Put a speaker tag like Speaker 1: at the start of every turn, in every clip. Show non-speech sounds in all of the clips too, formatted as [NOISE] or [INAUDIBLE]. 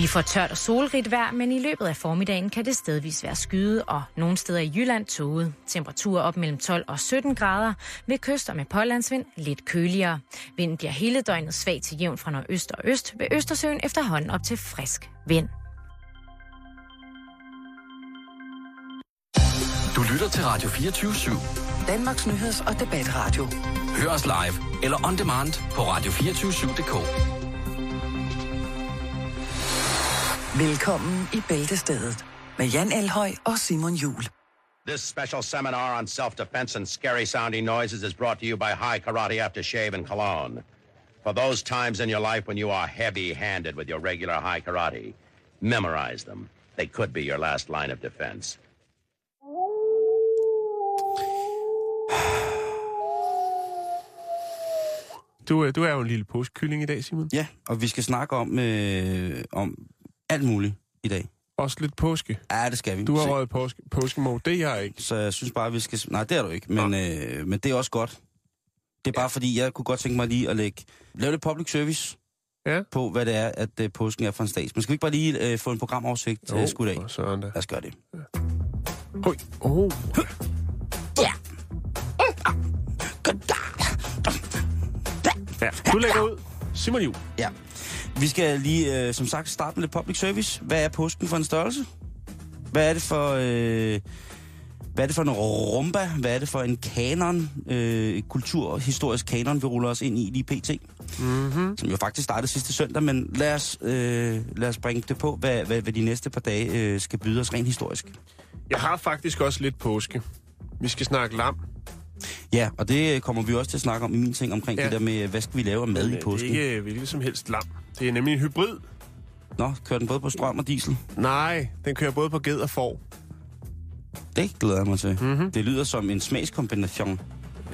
Speaker 1: Vi får tørt og solrigt vejr, men i løbet af formiddagen kan det stedvis være skyde, og nogle steder i Jylland tåget. Temperaturer op mellem 12 og 17 grader. Ved kyster med pålandsvind lidt køligere. Vinden bliver hele døgnet svag til jævn fra nordøst og øst. Ved Østersøen efterhånden op til frisk vind.
Speaker 2: Du lytter til Radio 24 /7.
Speaker 3: Danmarks Nyheds- og Debatradio.
Speaker 2: Hør os live eller on demand på radio247.dk.
Speaker 3: Velkommen i Bæltestedet med Jan Elhøj og Simon Jul.
Speaker 4: This special seminar on self-defense and scary sounding noises is brought to you by High Karate Aftershave and Cologne. For those times in your life when you are heavy-handed with your regular high karate, memorize them. They could be your last line of defense.
Speaker 5: Du, øh, du er jo en lille påskekylling i dag, Simon.
Speaker 6: Ja, og vi skal snakke om, øh, om alt muligt i dag.
Speaker 5: Også lidt påske.
Speaker 6: Ja, det skal vi.
Speaker 5: Du har røget påske, påskemode, det er jeg ikke.
Speaker 6: Så jeg synes bare, vi skal... Nej, det er du ikke, men, øh, men det er også godt. Det er bare fordi, jeg kunne godt tænke mig lige at lægge, lave lidt public service
Speaker 5: Ja.
Speaker 6: på, hvad det er, at øh, påsken er for en stats. Men skal vi ikke bare lige øh, få en programoversigt øh, skudt af?
Speaker 5: for Søren da.
Speaker 6: Lad os gøre det.
Speaker 5: Hoi. Oh.
Speaker 6: Ja.
Speaker 5: Ja, du lægger ud. Simon Juhl.
Speaker 6: Ja. Vi skal lige, øh, som sagt, starte med lidt public service. Hvad er påsken for en størrelse? Hvad er det for... Øh, hvad er det for en rumba? Hvad er det for en kanon, øh, kulturhistorisk kanon, vi ruller os ind i lige pt?
Speaker 5: Mm-hmm.
Speaker 6: Som jo faktisk startede sidste søndag, men lad os, øh, lad os bringe det på, hvad, hvad, hvad de næste par dage øh, skal byde os rent historisk.
Speaker 5: Jeg har faktisk også lidt påske. Vi skal snakke lam.
Speaker 6: Ja, og det øh, kommer vi også til at snakke om i min ting omkring
Speaker 5: Ja.
Speaker 6: det der med, hvad skal vi lave af mad i
Speaker 5: øh,
Speaker 6: påsken?
Speaker 5: Det er ikke hvilket som helst lam. Det er nemlig en hybrid.
Speaker 6: Nå, kører den både på strøm og diesel?
Speaker 5: Nej, den kører både på ged og får.
Speaker 6: Det glæder jeg mig til.
Speaker 5: Mhm.
Speaker 6: Mm-hmm. Det lyder som en smagskombination,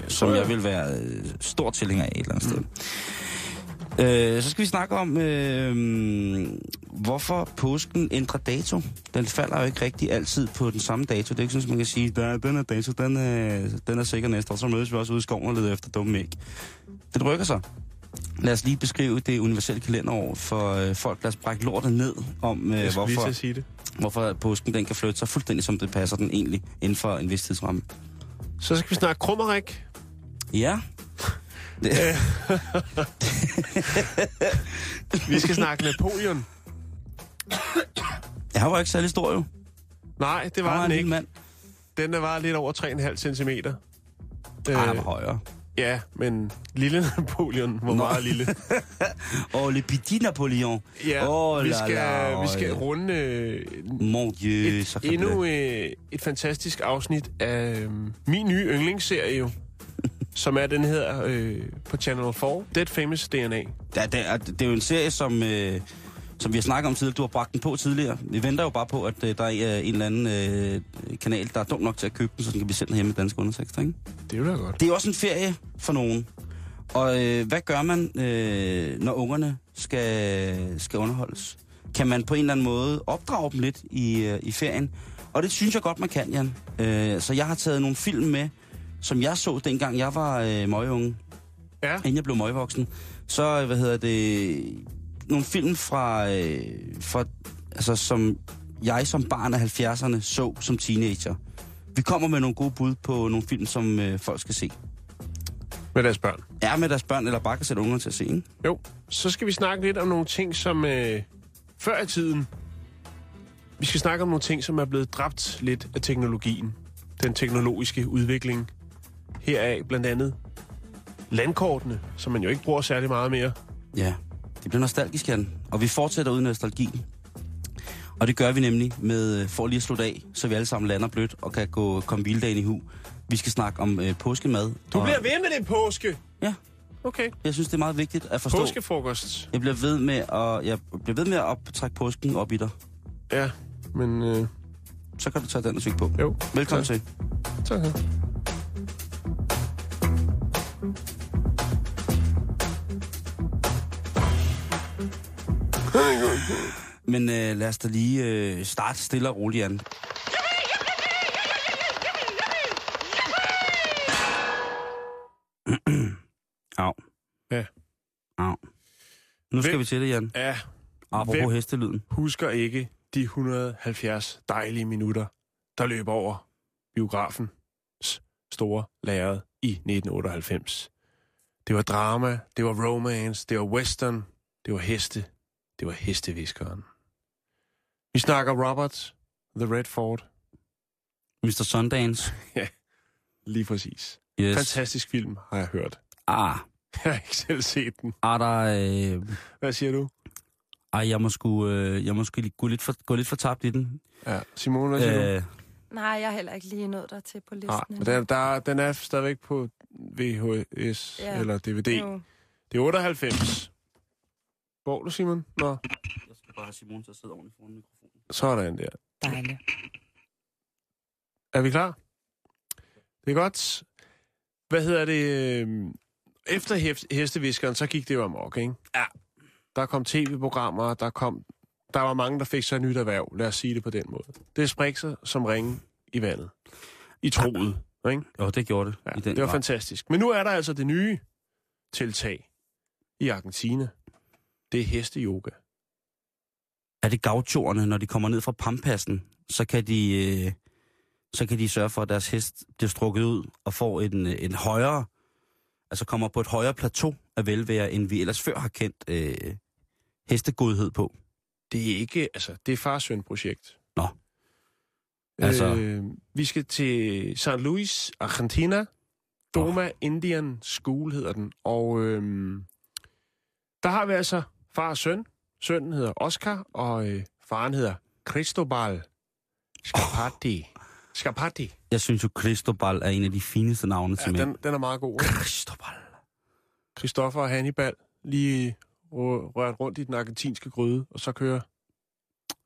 Speaker 6: som
Speaker 5: tror
Speaker 6: jeg vil være øh, stor tilhænger af et eller andet mm. sted. Øh, så skal vi snakke om, øh, hvorfor påsken ændrer dato. Den falder jo ikke rigtig altid på den samme dato. Det er ikke sådan, at man kan sige, at den er dato, den er, den er sikker næste år. Så mødes vi også ude i skoven og leder efter dumme æg. Den rykker sig. Lad os lige beskrive det universelle kalenderår for øh, folk. Lad os brække lortet ned om, øh, hvorfor
Speaker 5: sige det.
Speaker 6: hvorfor påsken den kan flytte sig fuldstændig, som det passer den egentlig, inden for en vis tidsramme.
Speaker 5: Så skal vi snakke krummerik.
Speaker 6: Ja. Det, [LAUGHS] [LAUGHS]
Speaker 5: Vi skal snakke Napoleon.
Speaker 6: jeg var ikke særlig stor jo.
Speaker 5: Nej, det var
Speaker 6: var en
Speaker 5: den ikke.
Speaker 6: mand.
Speaker 5: Den var lidt over 3,5 cm.
Speaker 6: Øh, han var højere.
Speaker 5: Ja, men lille Napoleon var
Speaker 6: Nå.
Speaker 5: meget lille. [LAUGHS]
Speaker 6: Åh, le petit Napoleon.
Speaker 5: Ja,
Speaker 6: Åh,
Speaker 5: vi,
Speaker 6: la,
Speaker 5: skal,
Speaker 6: la,
Speaker 5: vi skal runde øh,
Speaker 6: Mon dieu, så
Speaker 5: et,
Speaker 6: kan
Speaker 5: endnu øh, et fantastisk afsnit af øh, min nye yndlingsserie, jo, [LAUGHS] som er den her øh, på Channel 4, Dead Famous DNA.
Speaker 6: Ja, det, er, det er jo en serie, som, øh, som vi har snakket om tidligere. Du har bragt den på tidligere. Vi venter jo bare på, at øh, der er en eller anden øh, kanal, der er dum nok til at købe den, så den kan blive sendt hjemme med danske undertekster, ikke?
Speaker 5: Det er jo da godt.
Speaker 6: Det er også en ferie for nogen. Og øh, hvad gør man, øh, når ungerne skal, skal underholdes? Kan man på en eller anden måde opdrage dem lidt i, øh, i ferien? Og det synes jeg godt, man kan, Jan. Øh, så jeg har taget nogle film med, som jeg så, dengang jeg var øh, møgeunge,
Speaker 5: Ja,
Speaker 6: inden jeg blev møgevoksen. Så, øh, hvad hedder det, nogle film fra, øh, fra altså, som jeg som barn af 70'erne så som teenager. Vi kommer med nogle gode bud på nogle film, som øh, folk skal se
Speaker 5: med deres børn.
Speaker 6: er med deres børn, eller bare kan sætte ungerne til at se, ikke?
Speaker 5: Jo, så skal vi snakke lidt om nogle ting, som øh, før i tiden... Vi skal snakke om nogle ting, som er blevet dræbt lidt af teknologien. Den teknologiske udvikling. Heraf blandt andet landkortene, som man jo ikke bruger særlig meget mere.
Speaker 6: Ja, det bliver nostalgisk, Jan. Og vi fortsætter uden nostalgi. Og det gør vi nemlig med, øh, for lige at slutte af, så vi alle sammen lander blødt og kan gå, komme hviledagen i hu. Vi skal snakke om øh, påskemad.
Speaker 5: Du
Speaker 6: og,
Speaker 5: bliver ved med det påske!
Speaker 6: Ja,
Speaker 5: Okay.
Speaker 6: jeg synes, det er meget vigtigt at forstå.
Speaker 5: Påskefrokost.
Speaker 6: Jeg bliver ved med at, jeg bliver ved med at optrække påsken op i dig.
Speaker 5: Ja, men øh,
Speaker 6: Så kan du tage den musik på.
Speaker 5: jo.
Speaker 6: Velkommen
Speaker 5: tak.
Speaker 6: til.
Speaker 5: Tak. [LAUGHS]
Speaker 6: Men øh, lad os da lige øh, starte stille og roligt, Jan. [CLEARS THROAT] Au.
Speaker 5: Ja.
Speaker 6: Au. Nu skal
Speaker 5: Hvem-
Speaker 6: vi til det, Jan.
Speaker 5: Ja,
Speaker 6: Apropos hestelyden.
Speaker 5: husker ikke de 170 dejlige minutter, der løb over biografens store lærred i 1998. Det var drama, det var romance, det var western, det var heste, det var hesteviskeren. Vi snakker Robert, The Red Ford,
Speaker 6: Mr. Sundance. [LAUGHS]
Speaker 5: lige præcis.
Speaker 6: Yes.
Speaker 5: Fantastisk film, har jeg hørt.
Speaker 6: Ah, [LAUGHS]
Speaker 5: Jeg har ikke selv set den.
Speaker 6: er der... Øh,
Speaker 5: Hvad siger du?
Speaker 6: ej, jeg må sgu, øh, jeg må sgu gå lidt, for, gå lidt for tabt i den.
Speaker 5: Ja, Simone, hvad siger du?
Speaker 6: Øh,
Speaker 7: Nej, jeg har heller ikke lige nået der til på listen.
Speaker 5: Nej, men den, der, den er stadigvæk på VHS ja.
Speaker 7: Ja.
Speaker 5: eller DVD.
Speaker 7: Jo.
Speaker 5: Det er 98. Hvor du, Simon? Nå,
Speaker 6: jeg skal bare have Simon til at sidde ordentligt foran mikrofonen.
Speaker 5: sådan der.
Speaker 7: Dejligt.
Speaker 5: Er vi klar? Det er godt. Hvad hedder det? øh, Efter hesteviskeren, så gik det jo amok, ikke?
Speaker 6: Ja.
Speaker 5: Der kom tv-programmer, der kom... Der var mange, der fik sig et nyt erhverv, lad os sige det på den måde. Det spredte sig som ringe i vandet. I troet, ikke?
Speaker 6: Jo, det gjorde det.
Speaker 5: Ja,
Speaker 6: i den
Speaker 5: det var
Speaker 6: grad.
Speaker 5: fantastisk. Men nu er der altså det nye tiltag i Argentina. Det er hesteyoga.
Speaker 6: Er det gauchoerne, når de kommer ned fra pampassen, så kan de, øh, så kan de sørge for, at deres hest bliver strukket ud og får en, øh, en højere, altså kommer på et højere plateau af velvære, end vi ellers før har kendt øh, hestegodhed på.
Speaker 5: Det er ikke, altså, det er fars søn projekt.
Speaker 6: Nå. Altså-
Speaker 5: Øh, vi skal til St. Louis, Argentina. Doma oh. Indian School hedder den. Og øhm, der har vi altså far og søn. Sønnen hedder Oscar, og øh, faren hedder Cristobal Scarpati. Oh. Scarpati.
Speaker 6: Jeg synes jo, Cristobal er en af de fineste navne til
Speaker 5: Ja,
Speaker 6: mænd.
Speaker 5: den, den er meget god. ikke?
Speaker 6: Cristobal.
Speaker 5: Christoffer og Hannibal lige rø- rørt rundt i den argentinske gryde, og så kører...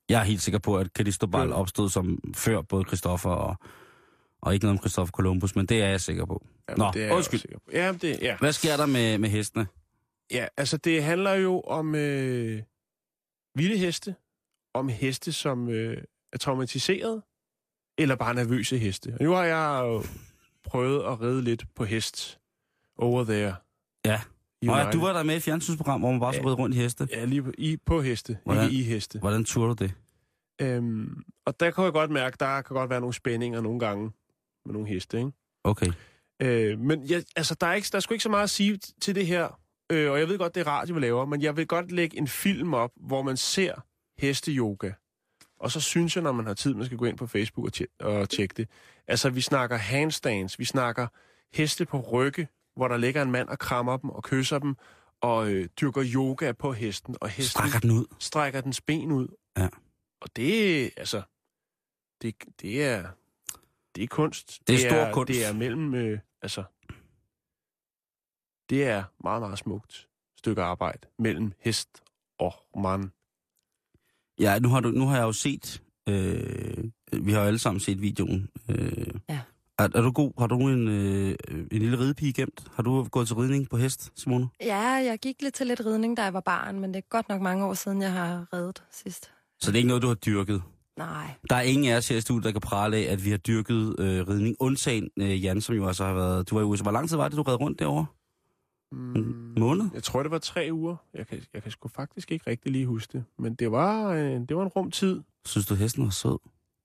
Speaker 6: Jeg er helt sikker på, at Cristobal opstod som før både Christoffer og, og ikke noget om Christoffer Columbus, men det er jeg sikker på.
Speaker 5: Ja,
Speaker 6: Nå,
Speaker 5: det er jeg
Speaker 6: undskyld.
Speaker 5: sikker på. Ja, det, ja.
Speaker 6: Hvad sker der med, med hestene?
Speaker 5: Ja, altså det handler jo om øh, vilde heste, om heste, som øh, er traumatiseret, eller bare nervøse heste. Og nu har jeg jo prøvet at ride lidt på hest over there.
Speaker 6: Ja. Nå ja, du var der med i et fjernsynsprogram, hvor man bare skulle ride rundt i heste.
Speaker 5: Ja, lige på, i, på heste,
Speaker 6: Hvordan?
Speaker 5: ikke i heste.
Speaker 6: Hvordan turde du det?
Speaker 5: Øhm, og der kan jeg godt mærke, der kan godt være nogle spændinger nogle gange med nogle heste, ikke?
Speaker 6: Okay.
Speaker 5: Øh, men jeg, altså, der er, ikke, der er sgu ikke så meget at sige til det her. Øh, og jeg ved godt, det er radio, vi laver, men jeg vil godt lægge en film op, hvor man ser hesteyoga. Og så synes jeg, når man har tid, man skal gå ind på Facebook og, tje- og tjekke det. Altså, vi snakker handstands, vi snakker heste på rygge, hvor der ligger en mand og krammer dem og kysser dem, og øh, dyrker yoga på hesten, og hesten
Speaker 6: Strækker den ud.
Speaker 5: strækker dens ben ud.
Speaker 6: Ja.
Speaker 5: Og det, altså, det, det er, det er kunst.
Speaker 6: Det er stor kunst.
Speaker 5: Det er mellem, øh, altså, det er meget, meget smukt stykke arbejde mellem hest og mand.
Speaker 6: Ja, nu har, du, nu har jeg jo set, øh, vi har jo alle sammen set videoen. Øh,
Speaker 7: Ja.
Speaker 6: Er, er du god? Har du en, øh, en lille ridepige gemt? Har du gået til ridning på hest, Simone?
Speaker 7: Ja, jeg gik lidt til lidt ridning, da jeg var barn, men det er godt nok mange år siden, jeg har reddet sidst.
Speaker 6: Så det er ikke noget, du har dyrket?
Speaker 7: Nej.
Speaker 6: Der er ingen af os her i studiet, der kan prale af, at vi har dyrket øh, ridning. Undtagen øh, Jan, som jo altså har været... Du var i USA. Hvor lang tid var det, du red rundt derovre? En måned?
Speaker 5: Jeg tror, det var tre uger. Jeg kan, jeg kan sgu faktisk ikke rigtig lige huske det. Men det var, øh, det var en rum tid.
Speaker 6: Synes du, hesten var sød?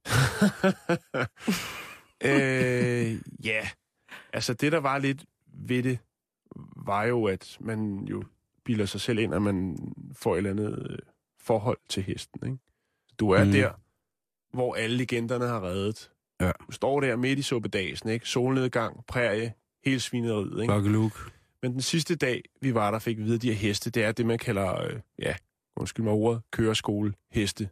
Speaker 6: [LAUGHS]
Speaker 5: øh, ja, altså det, der var lidt ved det, var jo, at man jo bilder sig selv ind, at man får et eller andet øh, forhold til hesten. Ikke? Du er
Speaker 6: Mm.
Speaker 5: der, hvor alle legenderne har reddet.
Speaker 6: Ja.
Speaker 5: Du står der midt i suppedagen, ikke? solnedgang, prærie, hele svineriet. Ikke?
Speaker 6: Bukke Luke.
Speaker 5: Men den sidste dag, vi var der, fik vi videre de her heste, det er det, man kalder, øh, ja, undskyld mig ordet, køreskole heste.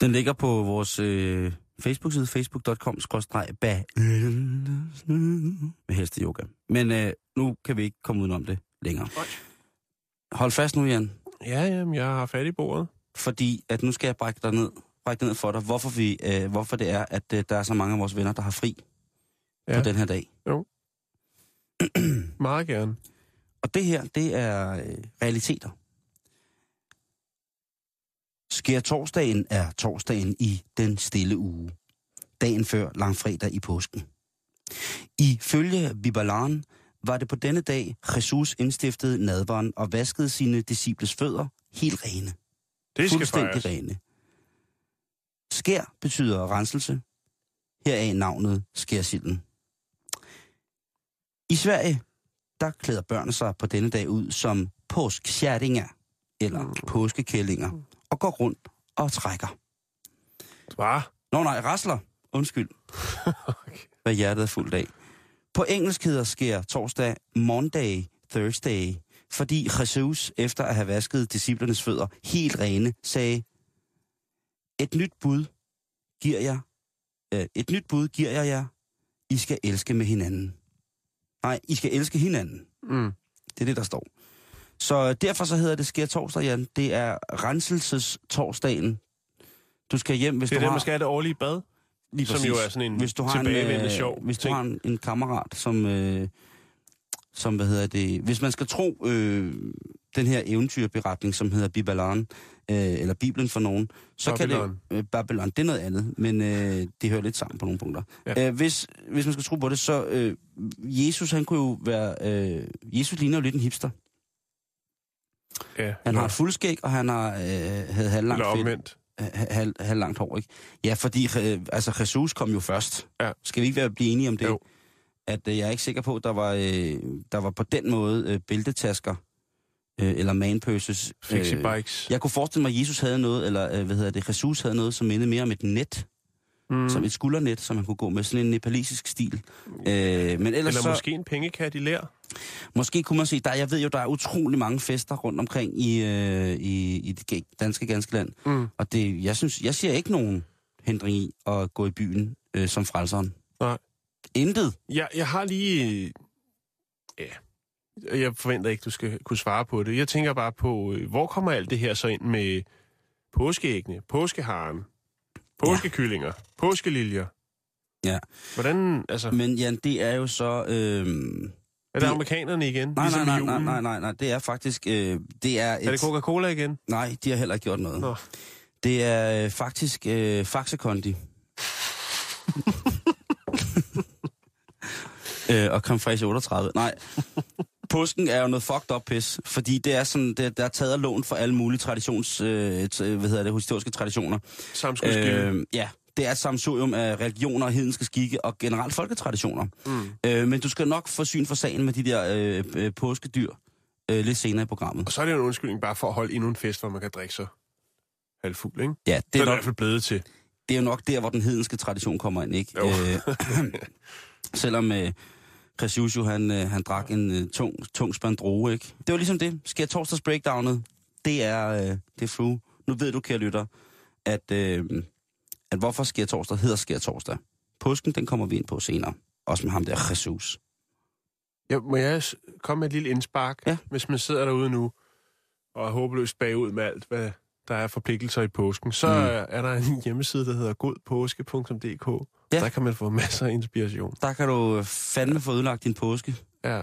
Speaker 6: Den ligger på vores øh, Facebook-side, facebook.com med hesteyoga. Men øh, nu kan vi ikke komme udenom det længere. Hold fast nu, Jan.
Speaker 5: Ja, jamen, jeg har fat i bordet.
Speaker 6: Fordi at nu skal jeg brække dig ned, brække ned for dig, hvorfor, vi, øh, hvorfor det er, at øh, der er så mange af vores venner, der har fri ja. På den her dag. [CLEARS THROAT]
Speaker 5: Meget gerne.
Speaker 6: Og det her, det er øh, realiteter. Sker torsdagen er torsdagen i den stille uge. Dagen før langfredag i påsken. Ifølge Bibalan var det på denne dag, Jesus indstiftede nadveren og vaskede sine disciples fødder helt rene.
Speaker 5: Det skal
Speaker 6: Fuldstændig
Speaker 5: fejres.
Speaker 6: rene. Skær betyder renselse. Heraf navnet skærsilden. I Sverige, der klæder børn sig på denne dag ud som påskkärringar, eller
Speaker 5: Mm.
Speaker 6: påskekællinger, og går rundt og trækker.
Speaker 5: Hvad?
Speaker 6: Nå nej, rasler. Undskyld. [LAUGHS] Hvad hjertet er fuldt af. På engelsk hedder sker torsdag Monday, Thursday, fordi Jesus, efter at have vasket disciplernes fødder helt rene, sagde, et nyt bud giver jeg, øh, et nyt bud giver jeg jer, I skal elske med hinanden. Nej, I skal elske hinanden.
Speaker 5: Mm.
Speaker 6: Det er det, der står. Så derfor så hedder det sker torsdag, Jan. Det er renselses torsdagen. Du skal hjem, hvis
Speaker 5: Det er
Speaker 6: du
Speaker 5: der,
Speaker 6: har...
Speaker 5: man skal have det årlige bad.
Speaker 6: Lige
Speaker 5: som
Speaker 6: præcis.
Speaker 5: jo er sådan en
Speaker 6: hvis du har en,
Speaker 5: tilbagevendende
Speaker 6: øh,
Speaker 5: sjov
Speaker 6: Hvis du
Speaker 5: ting.
Speaker 6: har en, en kammerat, som, øh, som, hvad hedder det, hvis man skal tro øh, den her eventyrberetning, som hedder Bibalan, øh, eller Bibelen for nogen, så
Speaker 5: Babylon.
Speaker 6: kan det... Øh, Babylon, det er noget andet, men øh, det hører lidt sammen på nogle punkter.
Speaker 5: Ja.
Speaker 6: Ja. Øh, hvis, hvis man skal tro på det, så øh, Jesus, han kunne jo være... Øh, Jesus ligner jo lidt en hipster.
Speaker 5: Ja,
Speaker 6: Han har et fuldskæg, og han har øh, havde halvlangt fedt
Speaker 5: omvendt.
Speaker 6: ha- halv, halv langt hår, ikke? Ja, fordi øh, altså, Jesus kom jo først.
Speaker 5: Ja.
Speaker 6: Skal vi ikke være blive enige om det?
Speaker 5: Jo.
Speaker 6: At øh, jeg er ikke sikker på, at der var, øh, der var på den måde øh, bæltetasker øh, eller manpurses.
Speaker 5: Fixie bikes.
Speaker 6: jeg kunne forestille mig, at Jesus havde noget, eller øh, hvad hedder det, Jesus havde noget, som mindede mere om et net,
Speaker 5: Mm.
Speaker 6: som et skuldernet, som man kunne gå med sådan en nepalesisk stil. Øh, men ellers
Speaker 5: Eller
Speaker 6: så,
Speaker 5: måske en pengekat i lær.
Speaker 6: Måske kunne man sige, der, jeg ved jo, der er utrolig mange fester rundt omkring i, øh, i, i det danske, ganske land.
Speaker 5: Mm.
Speaker 6: Og det, jeg synes, jeg ser ikke nogen hindring i at gå i byen øh, som frelseren.
Speaker 5: Nej.
Speaker 6: Intet.
Speaker 5: Jeg, jeg har lige... Ja, jeg forventer ikke, du skal kunne svare på det. Jeg tænker bare på, øh, hvor kommer alt det her så ind med påskeæggene, påskeharen, påskekyllinger, påskeliljer?
Speaker 6: Ja.
Speaker 5: Hvordan, altså,
Speaker 6: Men Jan, det er jo så... Øh,
Speaker 5: er det
Speaker 6: det-
Speaker 5: amerikanerne igen?
Speaker 6: nej,
Speaker 5: ligesom
Speaker 6: nej, nej, nej, nej, nej, det er faktisk... Øh, det er, et,
Speaker 5: Er det Coca-Cola igen?
Speaker 6: Nej, de har heller ikke gjort noget.
Speaker 5: Nå.
Speaker 6: Det er øh, faktisk øh, Faxe Kondi. Øh, og Creme Fraiche 38. Nej, [LAUGHS] påsken er jo noget fucked up pis, fordi det er sådan, det, der er taget af lån for alle mulige traditions, øh, t- hvad hedder det, historiske traditioner.
Speaker 5: Samskudskilde.
Speaker 6: Øh, ja, det er et samsurium af religioner, hedenske skikke og generelt folketraditioner.
Speaker 5: Mm.
Speaker 6: Øh, men du skal nok få syn for sagen med de der øh, øh, påskedyr øh, lidt senere i programmet.
Speaker 5: Og så er det jo en undskyldning bare for at holde endnu en fest, hvor man kan drikke sig halvfuld, ikke?
Speaker 6: Ja,
Speaker 5: Det
Speaker 6: det
Speaker 5: er
Speaker 6: er,
Speaker 5: det i
Speaker 6: nok,
Speaker 5: hvert fald blevet til.
Speaker 6: det er jo nok der, hvor den hedenske tradition kommer ind, ikke?
Speaker 5: Jo.
Speaker 6: Øh, [LAUGHS] [CLEARS THROAT] selvom øh, Jo, han, øh, han drak en øh, tung, tung spand droge, ikke? Det var ligesom det. Sker torsdags breakdownet, det er, øh, det er flu. Nu ved du, kære lytter, at, øh, at hvorfor sker torsdag hedder sker torsdag. Påsken, den kommer vi ind på senere. Også med ham der, Jesus.
Speaker 5: Ja, må jeg komme med et lille indspark?
Speaker 6: Ja.
Speaker 5: Hvis man sidder derude nu og er håbløst bagud med alt, hvad der er forpligtelser i påsken, så
Speaker 6: mm.
Speaker 5: er der en hjemmeside, der hedder godpåske.dk.
Speaker 6: Ja.
Speaker 5: Der kan man få masser af inspiration.
Speaker 6: Der kan du fandme få udlagt din påske.
Speaker 5: Ja.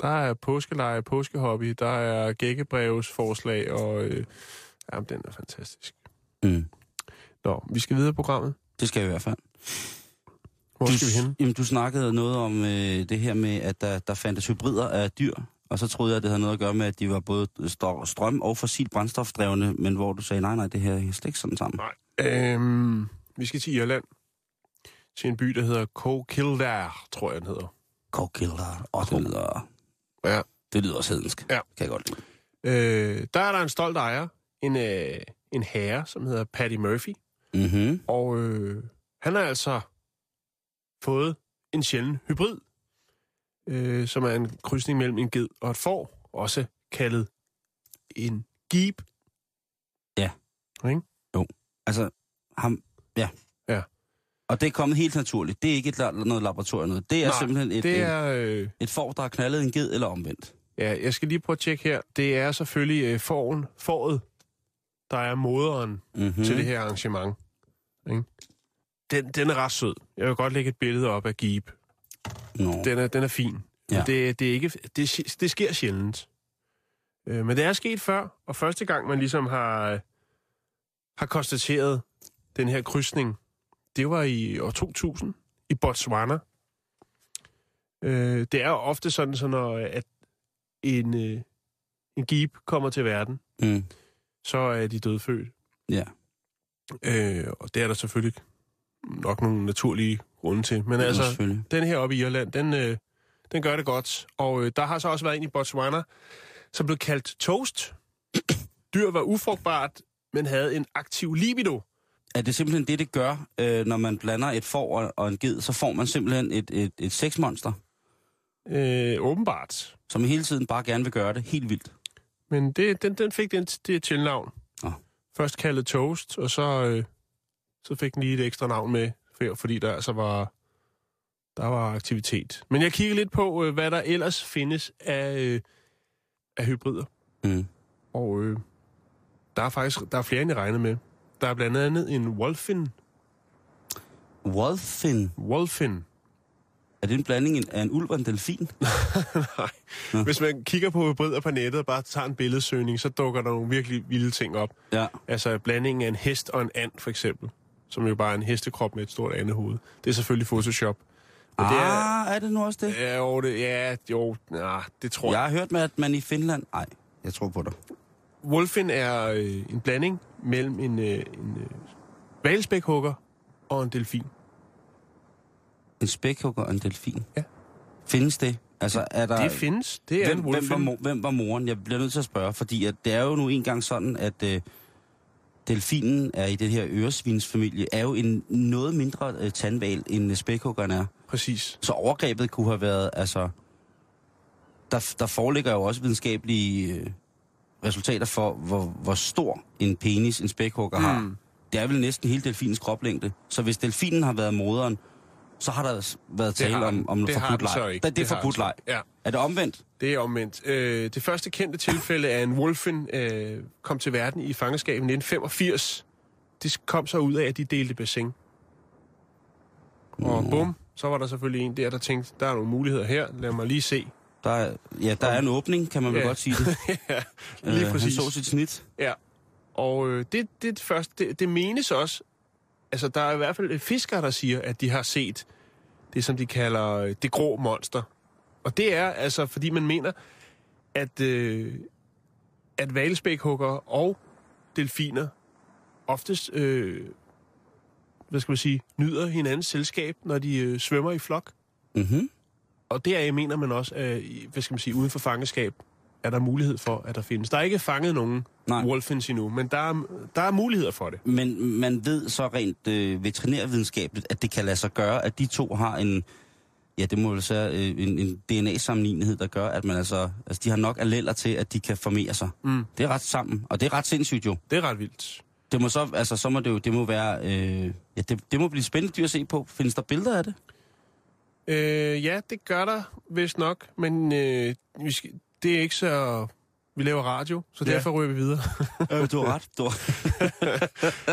Speaker 5: Der er påskeleje, påskehobby, der er gækkebrevsforslag, og øh, jamen, den er fantastisk.
Speaker 6: Mm.
Speaker 5: Nå, vi skal videre i programmet.
Speaker 6: Det skal vi i hvert fald.
Speaker 5: Hvor
Speaker 6: du,
Speaker 5: skal vi hen?
Speaker 6: Jamen, du snakkede noget om øh, det her med, at der, der fandtes hybrider af dyr, og så troede jeg, at det havde noget at gøre med, at de var både str- strøm- og fossil brændstofdrevne, men hvor du sagde, nej, nej, det her er slet ikke sådan sammen.
Speaker 5: Nej. Øhm, vi skal til Irland. Til en by, der hedder Coquildare, tror jeg, den hedder.
Speaker 6: Kokilder. Og det lyder,
Speaker 5: Ja.
Speaker 6: det lyder også hedensk.
Speaker 5: Ja.
Speaker 6: Kan jeg godt lide.
Speaker 5: Øh, der er der en stolt ejer, en, øh, en herre, som hedder Paddy Murphy.
Speaker 6: Mm-hmm.
Speaker 5: Og øh, han har altså fået en sjælden hybrid, øh, som er en krydsning mellem en ged og et får, også kaldet en gib.
Speaker 6: Altså, ham, ja. Og det er kommet helt naturligt. Det er ikke et, noget laboratorium. noget. Det er
Speaker 5: Nej,
Speaker 6: simpelthen et,
Speaker 5: Det
Speaker 6: er...
Speaker 5: Øh,
Speaker 6: et får, der har knaldet en ged eller omvendt.
Speaker 5: ja, jeg skal lige prøve at tjekke her. Det er selvfølgelig øh, foren, foret, der er moderen
Speaker 6: Mm-hmm.
Speaker 5: mm. til det her arrangement. Ikke? Den, den er ret sød. Jeg vil godt lægge et billede op af Gib.
Speaker 6: Nå.
Speaker 5: Den er, den er fin.
Speaker 6: Ja.
Speaker 5: Ja. Det, det, er ikke, det, det sker sjældent. Øh, men det er sket før, og første gang, man ligesom har, har konstateret den her krydsning, det var i år 2000 i Botswana. Øh, det er ofte sådan, så når at en, øh, en gib kommer til verden,
Speaker 6: Mm.
Speaker 5: så er de dødfødt.
Speaker 6: Ja.
Speaker 5: Øh, og det er der selvfølgelig nok nogle naturlige grunde til. Men
Speaker 6: Ja,
Speaker 5: altså, den her oppe i Irland, den, øh, den gør det godt. Og øh, der har så også været en i Botswana, som blev kaldt toast. Dyr var ufrugtbart, men havde en aktiv libido.
Speaker 6: Er det simpelthen det, det gør, øh, når man blander et får og, og en ged, så får man simpelthen et, et, et sexmonster,
Speaker 5: Øh, åbenbart.
Speaker 6: som hele tiden bare gerne vil gøre det helt vildt.
Speaker 5: Men det, den, den fik den, det tilnavn.
Speaker 6: Nå.
Speaker 5: Først kaldet Toast, og så, øh, så fik den lige et ekstra navn med, for- fordi der altså var, der var aktivitet. Men jeg kigger lidt på, øh, hvad der ellers findes af, øh, af hybrider.
Speaker 6: Mm.
Speaker 5: Og øh, der er faktisk der er flere, end jeg regnede med. Der er blandt andet en Wolfin.
Speaker 6: Wolfin.
Speaker 5: Wolfin.
Speaker 6: Er det en blanding af en ulv og en delfin? [LAUGHS]
Speaker 5: Nej. Hvis man kigger på hybrider på nettet og bare tager en billedsøgning, så dukker der nogle virkelig vilde ting op.
Speaker 6: Ja.
Speaker 5: Altså blandingen af en hest og en and, for eksempel. Som jo bare er en hestekrop med et stort andehoved. Det er selvfølgelig Photoshop. Men det er,
Speaker 6: ah, er det nu også det?
Speaker 5: ja, jo, det, ja, jo, ja, det tror
Speaker 6: Jeg
Speaker 5: jeg.
Speaker 6: har hørt med, at man i Finland... Nej, jeg tror på dig.
Speaker 5: Wolfin er øh, en blanding mellem en, øh, en øh, valspækhugger og en delfin.
Speaker 6: En spækhugger og en delfin.
Speaker 5: Ja.
Speaker 6: Findes det? Altså, er der...
Speaker 5: Det findes. Det er
Speaker 6: hvem,
Speaker 5: en
Speaker 6: hvem,
Speaker 5: Wolfin.
Speaker 6: var, hvem var moren? Jeg bliver nødt til at spørge, fordi at det er jo nu engang sådan, at øh, delfinen er i det her øresvinsfamilie, er jo en noget mindre øh, tandval, end øh, spækhuggeren er.
Speaker 5: Præcis.
Speaker 6: Så overgrebet kunne have været, altså... Der, der foreligger jo også videnskabelige øh, resultater for, hvor, hvor stor en penis en spækhugger mm. har. Det er vel næsten hele delfinens kroplængde. Så hvis delfinen har været moderen, så har der været tale om, om
Speaker 5: Det
Speaker 6: forbudt leg. Det, det er
Speaker 5: Det har
Speaker 6: forbudt leg.
Speaker 5: Ja.
Speaker 6: Er det omvendt?
Speaker 5: Det er omvendt. Øh, det første kendte tilfælde af en wolfin øh, kom til verden i fangenskab i 1985. Det kom så ud af, at de delte bassin. Og bum, så var der selvfølgelig en der, der tænkte, der er nogle muligheder her. Lad mig lige se.
Speaker 6: Der er, ja, der er en åbning, kan man vel
Speaker 5: Ja.
Speaker 6: godt sige det. [LAUGHS]
Speaker 5: ja, lige
Speaker 6: Øh,
Speaker 5: præcis.
Speaker 6: Han så sit snit.
Speaker 5: Ja. Og øh, det, det, det første, det, det menes også, altså der er i hvert fald fiskere, der siger, at de har set det, som de kalder øh, det grå monster. Og det er altså, fordi man mener, at, øh, at valspækhugger og delfiner oftest, øh, hvad skal man sige, nyder hinandens selskab, når de øh, svømmer i flok.
Speaker 6: Mm-hmm.
Speaker 5: Og deraf mener man også, i- hvad skal man sige, uden for fangeskab, er der mulighed for, at der findes. Der er ikke fanget nogen
Speaker 6: Nej.
Speaker 5: wolfins endnu, men der er, der er muligheder for det.
Speaker 6: Men man ved så rent øh, veterinærvidenskabeligt, at det kan lade sig gøre, at de to har en, ja, det må vel sige, øh, en, en DNA-sammenlignelighed, der gør, at man altså, altså, de har nok alleller til, at de kan formere sig.
Speaker 5: Mm.
Speaker 6: Det er ret sammen, og det er ret sindssygt jo.
Speaker 5: Det er ret vildt.
Speaker 6: Det må så, altså, så må det jo, det må være, øh, ja, det, det må blive spændende dyr at se på. Findes der billeder af det?
Speaker 5: Øh, ja, det gør der vist nok, men øh, vi skal, det er ikke så... Vi laver radio, så Ja. derfor ryger vi videre.
Speaker 6: Øh, du har ret. Du har...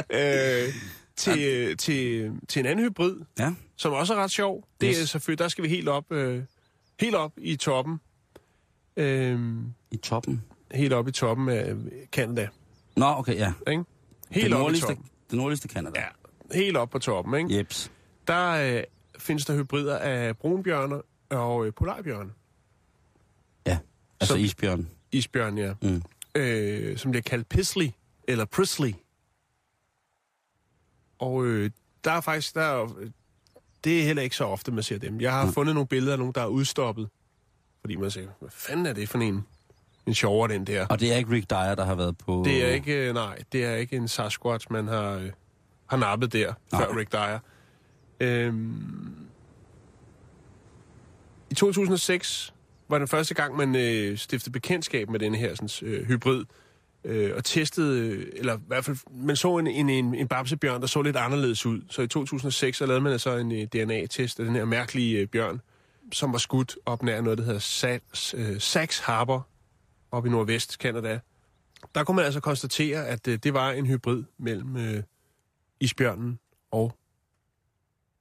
Speaker 6: [LAUGHS]
Speaker 5: øh, til, til, til en anden hybrid,
Speaker 6: Ja.
Speaker 5: som også er ret sjov. Det er
Speaker 6: Yes.
Speaker 5: selvfølgelig, der skal vi helt op, øh, helt op i toppen. Øh,
Speaker 6: I toppen.
Speaker 5: helt op i toppen af Canada.
Speaker 6: Nå, okay, ja.
Speaker 5: Ikke? Helt
Speaker 6: det
Speaker 5: op i toppen.
Speaker 6: det nordligste Canada.
Speaker 5: Ja, helt op på toppen. Ikke?
Speaker 6: Jeps.
Speaker 5: Der øh, findes der hybrider af brunbjørne og øh, polarbjørne.
Speaker 6: Ja, altså
Speaker 5: Så-
Speaker 6: isbjørn.
Speaker 5: Isbjørn, ja.
Speaker 6: Mm.
Speaker 5: Øh, som bliver kaldt Pisley, eller Prisley. Og øh, der er faktisk, der er, det er heller ikke så ofte, man ser dem. Jeg har fundet nogle billeder af nogen, der er udstoppet. Fordi man siger, hvad fanden er det for en, en sjovere, den der?
Speaker 6: Og det er ikke Rick Dyer, der har været på...
Speaker 5: Det er ikke, øh, nej, det er ikke en Sasquatch, man har, øh, har nappet der,
Speaker 6: Nej.
Speaker 5: før Rick Dyer. Øhm, I 2006 var den første gang, man øh, stiftede bekendtskab med den her sådan, øh, hybrid, øh, og testede, øh, eller i hvert fald, man så en, en, en, en bamsebjørn, der så lidt anderledes ud. Så i 2006 så lavede man altså en øh, DNA-test af den her mærkelige øh, bjørn, som var skudt op nær noget, der hedder Sachs, øh, Sax Harbor, op i nordvest Canada. Der kunne man altså konstatere, at øh, det var en hybrid mellem øh, isbjørnen og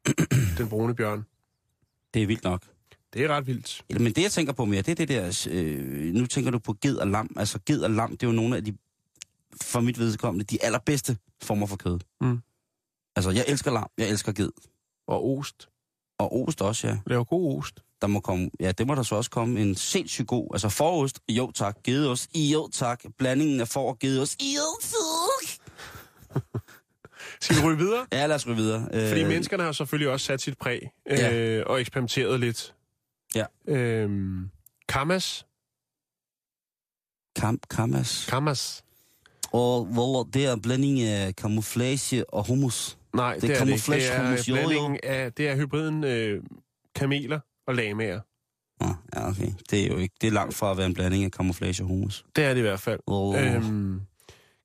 Speaker 5: [CLEARS THROAT] den brune bjørn.
Speaker 6: Det er vildt nok.
Speaker 5: Det er ret vildt.
Speaker 6: Eller, Men det, jeg tænker på mere, det er det der... Øh, nu tænker du på ged og lam. Altså, ged og lam, det er jo nogle af de, for mit vedkommende, de allerbedste former for kød.
Speaker 5: Mm.
Speaker 6: Altså, jeg elsker lam, jeg elsker ged.
Speaker 5: Og ost.
Speaker 6: Og ost også, ja.
Speaker 5: Laver god ost.
Speaker 6: der må komme, ja, det må der så også komme en sindssygt god, altså forost, jo tak, gedeost, jo tak, blandingen af for og gedeost, jo tak. [LAUGHS]
Speaker 5: Skal vi ryge videre?
Speaker 6: Ja, lad os ryge videre.
Speaker 5: Fordi
Speaker 6: Øh,
Speaker 5: menneskerne har selvfølgelig også sat sit præg øh,
Speaker 6: Ja.
Speaker 5: og eksperimenteret lidt.
Speaker 6: Ja.
Speaker 5: Øhm, Kamas.
Speaker 6: Kam, kamas.
Speaker 5: Kamas.
Speaker 6: Og hvor det er en blanding af camouflage og hummus.
Speaker 5: Nej,
Speaker 6: Det
Speaker 5: det,
Speaker 6: er
Speaker 5: er det Det er
Speaker 6: hummus,
Speaker 5: blandingen af, det er hybriden øh, kameler og lamager.
Speaker 6: Ja, okay. Det er jo ikke, det er langt fra at være en blanding af camouflage og hummus.
Speaker 5: Det er det i hvert fald.
Speaker 6: Og,
Speaker 5: Øhm,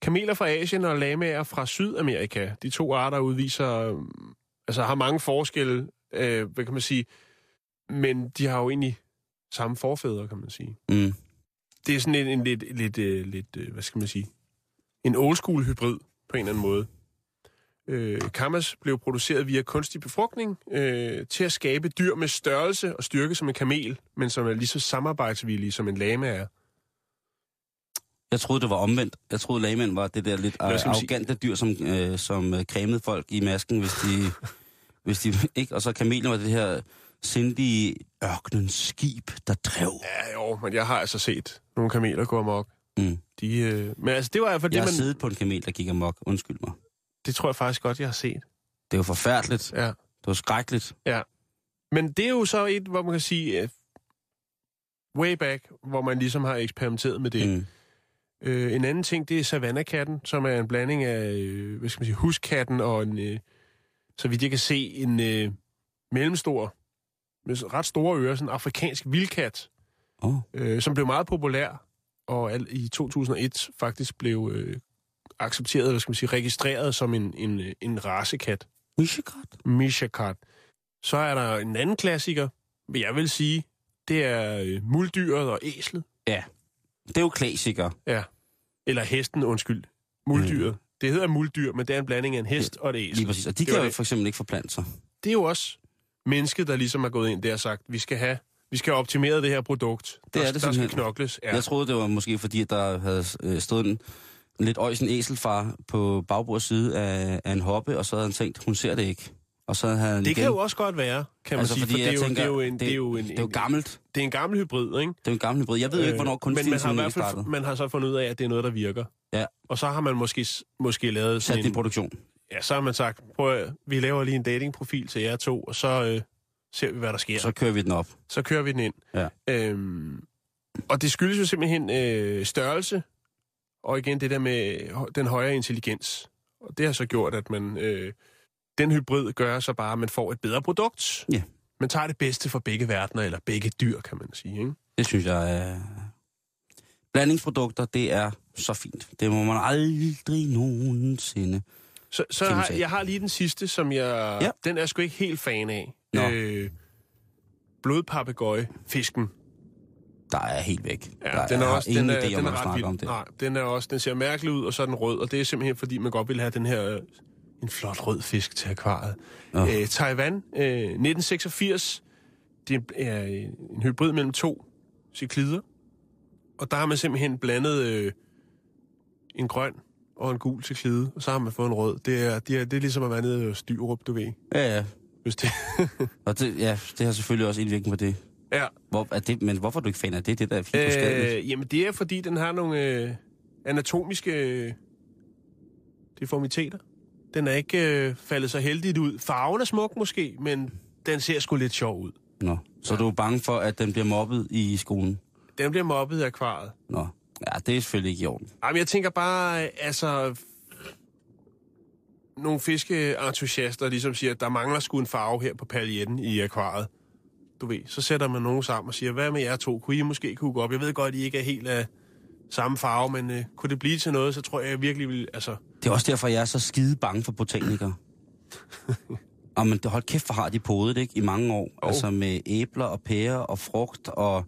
Speaker 5: kameler fra Asien og lamaer fra Sydamerika. De to arter udviser, øh, altså har mange forskelle, øh, hvad kan man sige, men de har jo egentlig samme forfædre, kan man sige.
Speaker 6: mm,
Speaker 5: Det er sådan en, en lidt, lidt, øh, lidt øh, hvad skal man sige, en old school hybrid på en eller anden måde. Øh, Kamas blev produceret via kunstig befrugtning øh, til at skabe dyr med størrelse og styrke som en kamel, men som er lige så samarbejdsvillige som en lama er.
Speaker 6: Jeg troede, det var omvendt. Jeg troede, lagmænd var det der lidt arrogante dyr, som, øh, som øh, cremede folk i masken, hvis de... [LAUGHS] hvis de ikke, og så kamelen var det her sindige ørkenens skib, der drev.
Speaker 5: Ja, jo, men jeg har altså set nogle kameler gå amok.
Speaker 6: Mm.
Speaker 5: De, øh, men altså, det var i hvert fald
Speaker 6: Jeg
Speaker 5: det,
Speaker 6: har
Speaker 5: man...
Speaker 6: siddet på en kamel, der gik amok. Undskyld mig.
Speaker 5: Det tror jeg faktisk godt, jeg har set.
Speaker 6: Det jo forfærdeligt.
Speaker 5: Ja.
Speaker 6: Det var skrækkeligt.
Speaker 5: Men det er jo så et, hvor man kan sige, uh, way back, hvor man ligesom har eksperimenteret med det. Mm. Øh, en anden ting, det er savannakatten, som er en blanding af, øh, hvad skal man sige, huskatten og en, øh, så vidt jeg kan se, en øh, mellemstor, med ret store ører, sådan en afrikansk vildkat,
Speaker 6: Oh.
Speaker 5: øh, som blev meget populær, og al, i 2001 faktisk blev øh, accepteret, hvad skal man sige, registreret som en, en, øh, en racekat.
Speaker 6: Mishikat.
Speaker 5: Mishakat. Så er der en anden klassiker, vil jeg vil sige, det er øh, muldyret og æslet.
Speaker 6: Det er jo klassikere.
Speaker 5: Ja. Eller hesten, undskyld. Muldyret. Mm. Det hedder muldyr, men det er en blanding af en hest og et æsel.
Speaker 6: Lige præcis. Og de
Speaker 5: Det
Speaker 6: kan jo
Speaker 5: det.
Speaker 6: for eksempel ikke forplante sig.
Speaker 5: Det er jo også mennesket, der ligesom er gået ind der og sagt, vi skal have, vi skal have optimeret det her produkt.
Speaker 6: Det
Speaker 5: der,
Speaker 6: er det
Speaker 5: der skal knokles. Ja.
Speaker 6: Ja. Jeg troede, det var måske fordi, der havde øh, stået en, en lidt øjsen æselfar på bagbords side af, af en hoppe, og så havde han tænkt, hun ser det ikke. Og så havde han
Speaker 5: det
Speaker 6: igen,
Speaker 5: kan jo også godt være, kan man
Speaker 6: altså,
Speaker 5: sige,
Speaker 6: fordi
Speaker 5: for det er, jo,
Speaker 6: tænker,
Speaker 5: det er jo en, det er jo en,
Speaker 6: det er jo gammelt.
Speaker 5: det er en gammel hybrid, ikke?
Speaker 6: Det er en gammel hybrid. Jeg ved jo ikke, hvornår
Speaker 5: Øh,
Speaker 6: kunstig
Speaker 5: Men man har, i hvert fald, man har så fundet ud af, at det er noget, der virker.
Speaker 6: Ja.
Speaker 5: Og så har man måske, måske lavet
Speaker 6: Sat
Speaker 5: sådan
Speaker 6: det i
Speaker 5: en,
Speaker 6: produktion.
Speaker 5: Ja, så har man sagt, prøv at, vi laver lige en datingprofil til jer to, og så øh, ser vi, hvad der sker.
Speaker 6: Så kører vi den op.
Speaker 5: så kører vi den ind.
Speaker 6: Ja.
Speaker 5: Øhm, og det skyldes jo simpelthen øh, størrelse, og igen det der med den højere intelligens. Og det har så gjort, at man øh, den hybrid gør så bare, at man får et bedre produkt.
Speaker 6: Ja.
Speaker 5: Man tager det bedste fra begge verdener, eller begge dyr, kan man sige. Ikke?
Speaker 6: Det synes jeg er... Blandingsprodukter, det er så fint. Det må man aldrig nogensinde.
Speaker 5: Så, så
Speaker 6: Kim
Speaker 5: har, jeg har lige den sidste, som jeg...
Speaker 6: Ja.
Speaker 5: Den er jeg sgu ikke helt fan af.
Speaker 6: Nå.
Speaker 5: Øh, blodpapegøje, fisken.
Speaker 6: Der er jeg helt væk.
Speaker 5: Ja,
Speaker 6: der,
Speaker 5: den er
Speaker 6: jeg har
Speaker 5: også,
Speaker 6: ingen
Speaker 5: den er,
Speaker 6: idé
Speaker 5: den
Speaker 6: om,
Speaker 5: er
Speaker 6: at
Speaker 5: ret vild.
Speaker 6: om det.
Speaker 5: Nej, den er også, den ser mærkelig ud, og så er den rød, og det er simpelthen fordi, man godt vil have den her, øh, en flot rød fisk til akvariet.
Speaker 6: Nå.
Speaker 5: Øh, Taiwan, øh, 1986, det er en hybrid mellem to ciklider, og der har man simpelthen blandet øh, en grøn og en gul ciklide, og så har man fået en rød. Det er, det er, det er ligesom at være nede i Styrup, du ved.
Speaker 6: Ja, ja.
Speaker 5: Hvis det, [LAUGHS]
Speaker 6: Og det, ja, det har selvfølgelig også indvirkning på det.
Speaker 5: ja.
Speaker 6: Hvor, er det. Men hvorfor er du ikke fan af det? Det der er.
Speaker 5: Øh, jamen, det er, fordi den har nogle øh, anatomiske øh, deformiteter. Den er ikke øh, faldet så heldigt ud. Farven er smuk måske, men den ser sgu lidt sjov ud.
Speaker 6: Nå. Så du er bange for, at den bliver mobbet i skolen?
Speaker 5: Den bliver mobbet af akvariet.
Speaker 6: Nå. Ja, det er selvfølgelig ikke i orden.
Speaker 5: Jamen, jeg tænker bare, altså... Nogle fiskeentusiaster ligesom siger, at der mangler sgu en farve her på paljetten i akvariet. Du ved, så sætter man nogen sammen og siger, hvad med jer to? Kunne I måske kunne gå op? Jeg ved godt, at I ikke er helt af samme farve, men øh, kunne det blive til noget, så tror jeg, jeg virkelig vil... Altså,
Speaker 6: Det er også derfor, jeg er så skide bange for botanikere. [LAUGHS] Og men det hold kæft, for har de podet, ikke? I mange år.
Speaker 5: Jo.
Speaker 6: Altså med æbler og pærer og frugt. Og,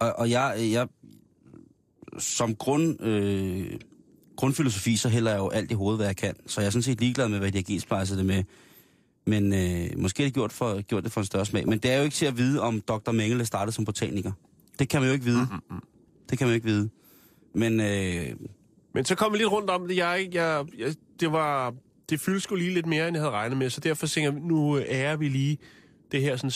Speaker 6: og, og jeg, jeg, som grund, øh, grundfilosofi, så hælder jeg jo alt i hovedet, hvad jeg kan. Så jeg er sådan set ligeglad med, hvad de har gensplejset det med. Men øh, måske er det gjort, for, gjort det for en større smag. Men det er jo ikke til at vide, om Dr. Mengele startede som botaniker. Det kan man jo ikke vide.
Speaker 5: Mm-hmm.
Speaker 6: Det kan man jo ikke vide. Men øh,
Speaker 5: Men så kom vi lidt rundt om det. Jeg, jeg, jeg, det var det fyldte sgu lige lidt mere, end jeg havde regnet med, så derfor tænker jeg, nu ærer vi lige det her sådan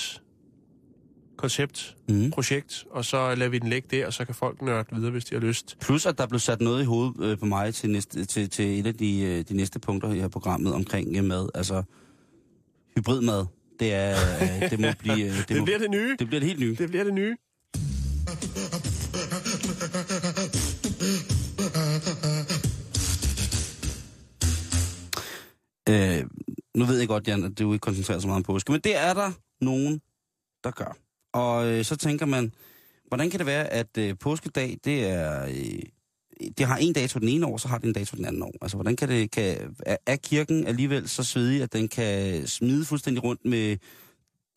Speaker 5: koncept,
Speaker 6: Mm.
Speaker 5: projekt, og så lader vi den ligge der, og så kan folk nørde videre, hvis de har lyst.
Speaker 6: Plus, at der blev sat noget i hovedet øh, på mig til, næste, til, til et af de, øh, de næste punkter i her programmet omkring øh, mad. Altså, hybridmad, det, er, øh, det må [LAUGHS] blive... Øh, det,
Speaker 5: Det
Speaker 6: må,
Speaker 5: bliver det nye.
Speaker 6: det bliver det helt nye.
Speaker 5: Det bliver det nye.
Speaker 6: Nu ved jeg godt, Jan, at du ikke koncentrerer så meget om påske, men det er der nogen, der gør. Og øh, så tænker man, hvordan kan det være, at øh, påskedag, det er... Øh, det har en dato den ene år, så har det en dato den anden år. Altså, hvordan kan det... Kan, er, kirken alligevel så svedig, at den kan smide fuldstændig rundt med...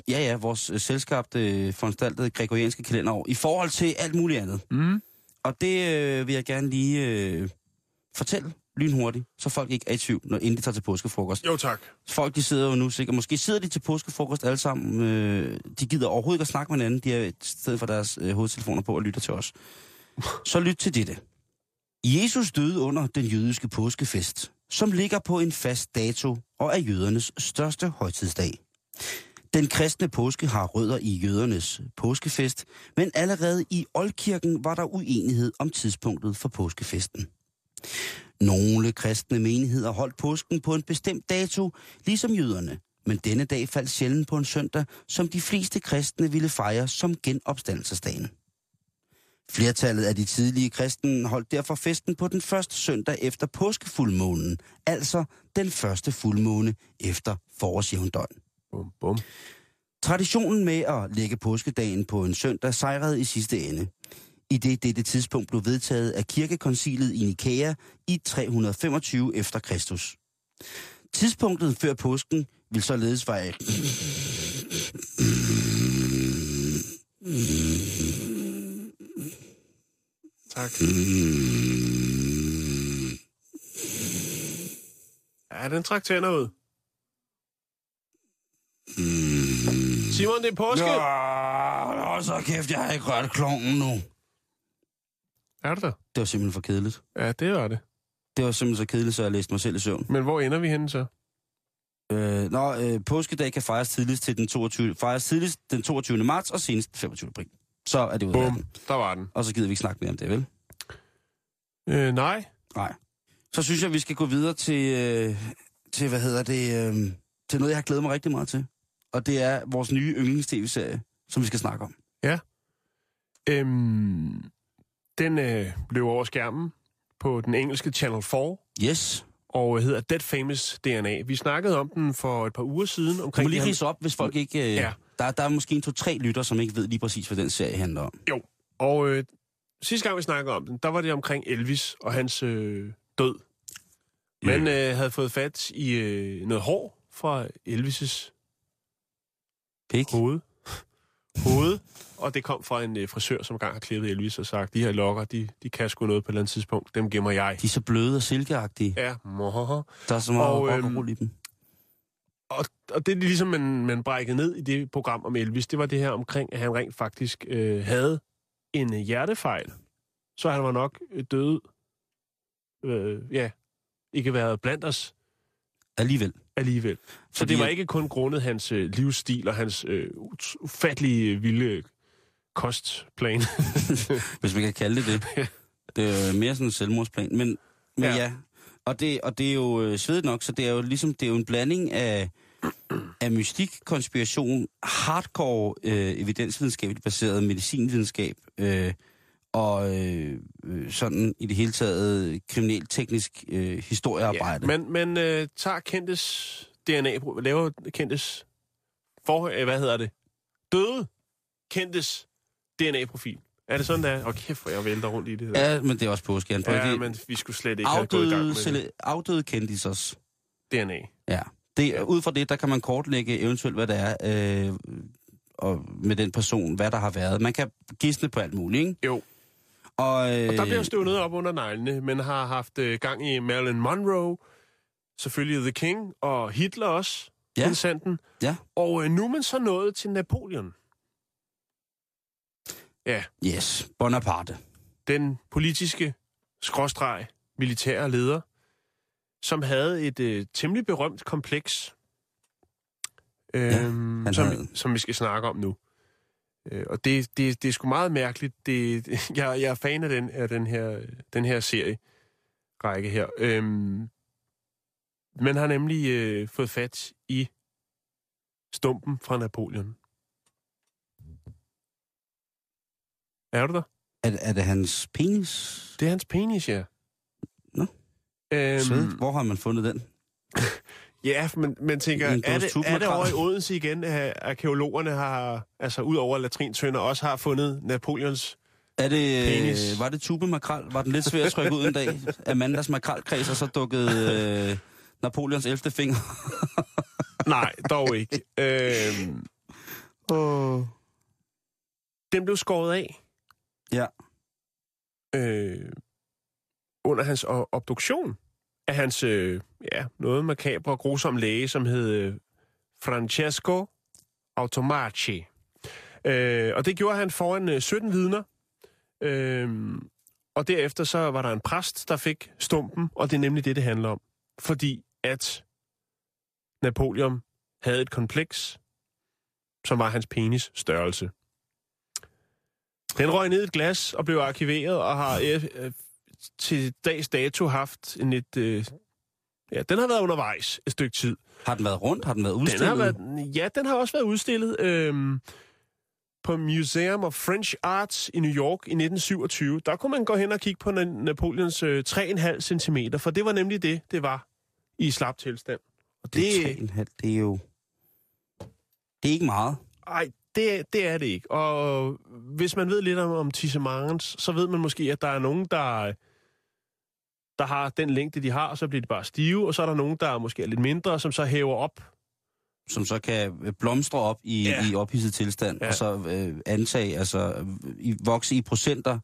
Speaker 6: Ja, ja, vores øh, selskabte, foranstaltede gregorianske kalenderår, i forhold til alt muligt andet.
Speaker 5: Mm.
Speaker 6: Og det øh, vil jeg gerne lige øh, fortælle lynhurtigt, så folk ikke er i tvivl, når inden de tager til påskefrokost.
Speaker 5: Jo, tak.
Speaker 6: Folk, de sidder jo nu sikkert, måske sidder de til påskefrokost alle sammen, øh, de gider overhovedet ikke at snakke med hinanden, de er i stedet for deres øh, hovedtelefoner på og lytter til os. Så lyt til dette. Jesus døde under den jødiske påskefest, som ligger på en fast dato og er jødernes største højtidsdag. Den kristne påske har rødder i jødernes påskefest, men allerede i Oldkirken var der uenighed om tidspunktet for påskefesten. Nogle kristne menigheder holdt påsken på en bestemt dato, ligesom jøderne, men denne dag faldt sjældent på en søndag, som de fleste kristne ville fejre som genopstandelsesdagen. Flertallet af de tidlige kristne holdt derfor festen på den første søndag efter påskefuldmånen, altså den første fuldmåne efter forårsjævndøgn.
Speaker 5: Bum, bum.
Speaker 6: Traditionen med at lægge påskedagen på en søndag sejrede i sidste ende, i det dette tidspunkt blev vedtaget af kirkekoncilet i Nikæa i 325 efter Kristus. Tidspunktet før påsken vil således være...
Speaker 5: Tak. Ja, den trak tænder ud. Simon, det er påske.
Speaker 6: Nå, så kæft, jeg har ikke rørt klongen nu.
Speaker 5: Er det der?
Speaker 6: Det var simpelthen for kedeligt.
Speaker 5: Ja, det var det.
Speaker 6: Det var simpelthen så kedeligt, så jeg læste mig selv i søvn.
Speaker 5: Men hvor ender vi henne så?
Speaker 6: Øh, nå, øh, påskedag kan fejres tidligst, til den 22, fejres tidligst den 22. marts og senest den 25. april. Så er det ud af
Speaker 5: Bum, der var den.
Speaker 6: Og så gider vi ikke snakke mere om det, vel?
Speaker 5: Øh, nej.
Speaker 6: Nej. Så synes jeg, vi skal gå videre til, øh, til hvad hedder det, øh, til noget, jeg har glædet mig rigtig meget til. Og det er vores nye yndlings-tv-serie, som vi skal snakke om.
Speaker 5: Øhm, den øh, løb over skærmen på den engelske Channel 4
Speaker 6: Yes.
Speaker 5: og hedder Dead Famous DNA. Vi snakkede om den for et par uger siden.
Speaker 6: Du
Speaker 5: Omkring
Speaker 6: må lige rise op, hvis folk ikke... Øh,
Speaker 5: Ja.
Speaker 6: der, der er måske en to-tre lytter, som ikke ved lige præcis, hvad den serie handler om.
Speaker 5: Jo, og øh, sidste gang vi snakkede om den, der var det omkring Elvis og hans øh, død. Man øh, havde fået fat i øh, noget hår fra Elvis'
Speaker 6: Pik.
Speaker 5: hoved. Hoved. Og det kom fra en øh, frisør, som engang har klippet Elvis og sagt, de her lokker, de, de kan sgu noget på et eller andet tidspunkt. Dem gemmer jeg.
Speaker 6: De er så bløde og silkeagtige.
Speaker 5: Ja, mohoho.
Speaker 6: Der er så meget
Speaker 5: Og,
Speaker 6: og
Speaker 5: øhm,
Speaker 6: roll i dem.
Speaker 5: Og, og det, ligesom man, man brækkede ned i det program om Elvis, det var det her omkring, at han rent faktisk øh, havde en øh, hjertefejl. Så han var nok øh, død. Øh, ja, ikke været blandt os
Speaker 6: Alligevel.
Speaker 5: Alligevel. Så
Speaker 6: Fordi
Speaker 5: det var ikke kun grundet hans øh, livsstil og hans øh, ufattelige vilde kostplan. [LAUGHS]
Speaker 6: Hvis man kan kalde det det. [LAUGHS] Det er mere sådan en selvmordsplan. Men, men ja.
Speaker 5: Ja.
Speaker 6: ja. Og det, og det er jo øh, svedigt nok, så det er jo ligesom, det er jo en blanding af, af mystik, konspiration, hardcore øh, evidensvidenskabeligt baseret medicinvidenskab, øh, og øh, øh, sådan i det hele taget kriminalteknisk øh, historiearbejde.
Speaker 5: ja, men men øh, tager kendtes DNA, laver kendtes for, øh, hvad hedder det? Døde kendtes DNA-profil. Er det sådan, der? Åh, kæft, hvor jeg vælter rundt i det der.
Speaker 6: Ja, men det er også påske. Jan.
Speaker 5: Ja,
Speaker 6: det,
Speaker 5: men vi skulle slet ikke have gået i gang
Speaker 6: afdøde,
Speaker 5: med
Speaker 6: cele, afdøde kendisers.
Speaker 5: DNA.
Speaker 6: Ja. Det, ud fra det, der kan man kortlægge eventuelt, hvad det er, øh, og med den person, hvad der har været. Man kan gisne på alt muligt, ikke?
Speaker 5: Jo.
Speaker 6: Og, øh,
Speaker 5: Og der bliver støvnet op under neglene, men har haft øh, gang i Marilyn Monroe, selvfølgelig The King, og Hitler også,
Speaker 6: Ja.
Speaker 5: ja. sanden.
Speaker 6: Ja.
Speaker 5: Og øh, nu er man så nået til Napoleon. Ja,
Speaker 6: Yes, Bonaparte.
Speaker 5: den politiske skråstreg militære leder, som havde et øh, temmelig berømt kompleks, øhm,
Speaker 6: han
Speaker 5: som,
Speaker 6: havde-
Speaker 5: som vi skal snakke om nu. Øh, og det, det, det er sgu meget mærkeligt. Det, [LAUGHS] jeg, jeg er fan af den, af den her, den her serie række her. Øhm, man har nemlig øh, fået fat i stumpen fra Napoleon. Er du der?
Speaker 6: Er, er det hans penis?
Speaker 5: Det er hans penis, ja.
Speaker 6: Nå.
Speaker 5: Øhm,
Speaker 6: Hvor har man fundet den? [LAUGHS]
Speaker 5: Ja, men man tænker, er det, er det over i Odense igen, at arkeologerne har, altså ud over latrintønder, også har fundet Napoleons...
Speaker 6: Er det,
Speaker 5: Penis.
Speaker 6: øh, var det tube makrel? Var den lidt svær at trykke ud en dag? [LAUGHS] Amandas makrelkreds, og så dukkede øh, Napoleons 11. finger. [LAUGHS]
Speaker 5: Nej, dog ikke. øhm,
Speaker 6: Oh.
Speaker 5: den blev skåret af
Speaker 6: Ja.
Speaker 5: øh, under hans obduktion af hans, øh, ja, noget makabre og grusom læge, som hed øh, Francesco Automaci. Øh, og det gjorde han foran øh, 17 vidner. Øh, og derefter så var der en præst, der fik stumpen, og det er nemlig det, det handler om. Fordi at Napoleon havde et kompleks, som var hans penis størrelse. Den røg ned i et glas og blev arkiveret og har øh, øh, til dags dato haft en lidt... Øh, ja, den har været undervejs et stykke tid.
Speaker 6: Har den været rundt? Har den været
Speaker 5: Den
Speaker 6: udstillet?
Speaker 5: har været, ja, den har også været udstillet øh, på Museum of French Arts i New York i 1927. Der kunne man gå hen og kigge på Na- Napoleons øh, 3,5 cm, for det var nemlig det, det var i slap tilstand. Og
Speaker 6: Det
Speaker 5: det,
Speaker 6: er 3,5, det er jo... Det er ikke meget.
Speaker 5: Ej, det, det er det ikke. Og hvis man ved lidt om, om tissemangens, så ved man måske, at der er nogen, der, der har den længde, de har, og så bliver de bare stive, og så er der nogen, der måske er lidt mindre, som så hæver op.
Speaker 6: som så kan øh, blomstre op i,
Speaker 5: Ja.
Speaker 6: i ophidset tilstand,
Speaker 5: Ja.
Speaker 6: og så øh, antage, altså i, vokse i procenter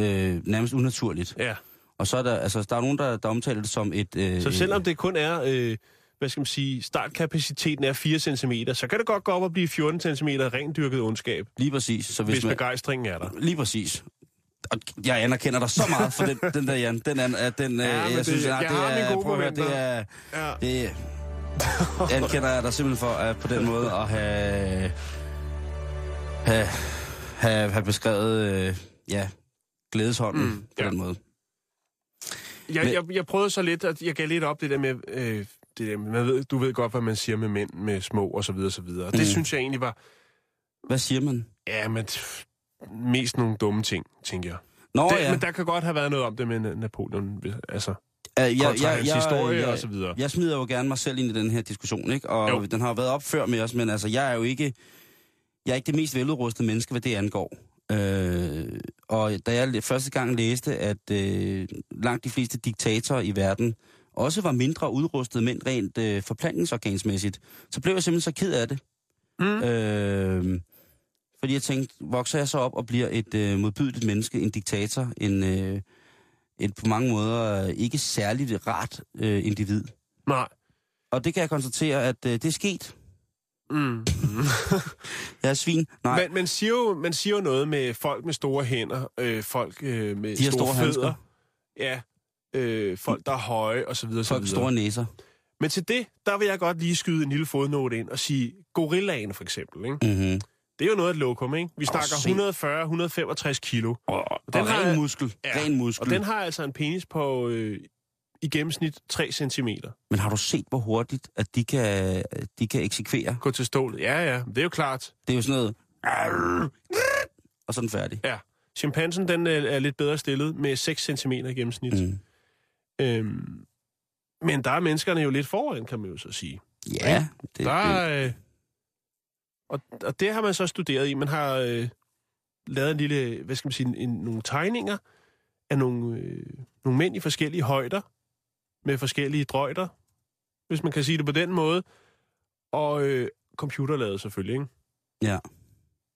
Speaker 6: øh, nærmest unaturligt.
Speaker 5: Ja.
Speaker 6: Og så er der, altså, der er nogen, der, der omtaler det som et... Øh,
Speaker 5: Så selvom det kun er, øh, hvad skal man sige, startkapaciteten er 4 cm, så kan det godt gå op og blive 14 cm rendyrket ondskab,
Speaker 6: Lige præcis. Så hvis,
Speaker 5: hvis
Speaker 6: man,
Speaker 5: begejstringen er der.
Speaker 6: Lige præcis. Og jeg anerkender dig så meget for den, den der, Jan. Den, er, den,
Speaker 5: Ja,
Speaker 6: ja, jeg
Speaker 5: det-
Speaker 6: synes,
Speaker 5: jeg
Speaker 6: at det er... Prøv at høre, det er...
Speaker 5: Ja.
Speaker 6: Det, anerkender jeg dig simpelthen for at på den måde at have, have, have, have beskrevet, øh, ja, glædeshånden
Speaker 5: Mm,
Speaker 6: på
Speaker 5: ja.
Speaker 6: den måde.
Speaker 5: Jeg,
Speaker 6: Men-
Speaker 5: jeg, jeg prøvede så lidt, at jeg gav lidt op det der med, øh, det der, man ved, du ved godt, hvad man siger med mænd, med små og så videre, og så videre. Og det
Speaker 6: Mm.
Speaker 5: synes jeg egentlig var,
Speaker 6: Hvad siger man?
Speaker 5: ja, men mest nogle dumme ting, tænker jeg.
Speaker 6: Nå
Speaker 5: det,
Speaker 6: ja,
Speaker 5: Men der kan godt have været noget om det med Na- Napoleon, altså
Speaker 6: øh,
Speaker 5: kontra hans historie og så
Speaker 6: jeg,
Speaker 5: videre.
Speaker 6: jeg smider jo gerne mig selv ind i den her diskussion, ikke? Og
Speaker 5: Jo.
Speaker 6: den har jo været op før med os, men altså, jeg er jo ikke, jeg er ikke det mest veludrustede menneske, hvad det angår. Øh, og da jeg første gang læste, at øh, langt de fleste diktatorer i verden også var mindre udrustet mænd rent øh, forplantningsorgansmæssigt, så blev jeg simpelthen så ked af det.
Speaker 5: Mm.
Speaker 6: Øh, fordi jeg tænkte, vokser jeg så op og bliver et øh, modbydeligt menneske, en diktator, en, øh, et på mange måder øh, ikke særligt rart øh, individ.
Speaker 5: Nej.
Speaker 6: Og det kan jeg konstatere, at øh, det er sket.
Speaker 5: Mm. [LAUGHS]
Speaker 6: Jeg er svin. Nej,
Speaker 5: Men man siger, jo, man siger jo noget med folk med store hænder, øh, folk øh, med
Speaker 6: De
Speaker 5: store,
Speaker 6: store
Speaker 5: fødder.
Speaker 6: handsker.
Speaker 5: Ja, øh, folk, der er høje, og så videre, så
Speaker 6: folk
Speaker 5: videre.
Speaker 6: store næser.
Speaker 5: Men til det, der vil jeg godt lige skyde en lille fodnote ind og sige, gorillaen for eksempel, ikke?
Speaker 6: Mm-hmm.
Speaker 5: Det er jo noget af et lokum, ikke? Vi snakker 140-165 kilo.
Speaker 6: Og, og
Speaker 5: Den har-
Speaker 6: ren muskel.
Speaker 5: Ja,
Speaker 6: Ren muskel.
Speaker 5: Og den har altså en penis på øh, i gennemsnit 3 cm.
Speaker 6: Men har du set, hvor hurtigt, at de kan, de kan eksekvere?
Speaker 5: Gå til stålet. Ja, ja, det er jo klart.
Speaker 6: Det er jo sådan noget... Og så er den færdig.
Speaker 5: Ja. Chimpansen, den øh, er lidt bedre stillet med 6 cm i gennemsnit. Mm. Øhm, men der er menneskerne jo lidt foran, kan man jo så sige.
Speaker 6: Ja, det,
Speaker 5: Der
Speaker 6: det,
Speaker 5: er, øh, og, og det har man så studeret i. Man har øh, lavet en lille, hvad skal man sige, en, nogle tegninger af nogle, øh, nogle mænd i forskellige højder, med forskellige drøjter, hvis man kan sige det på den måde. Og øh, computerlavet selvfølgelig, ikke?
Speaker 6: Ja.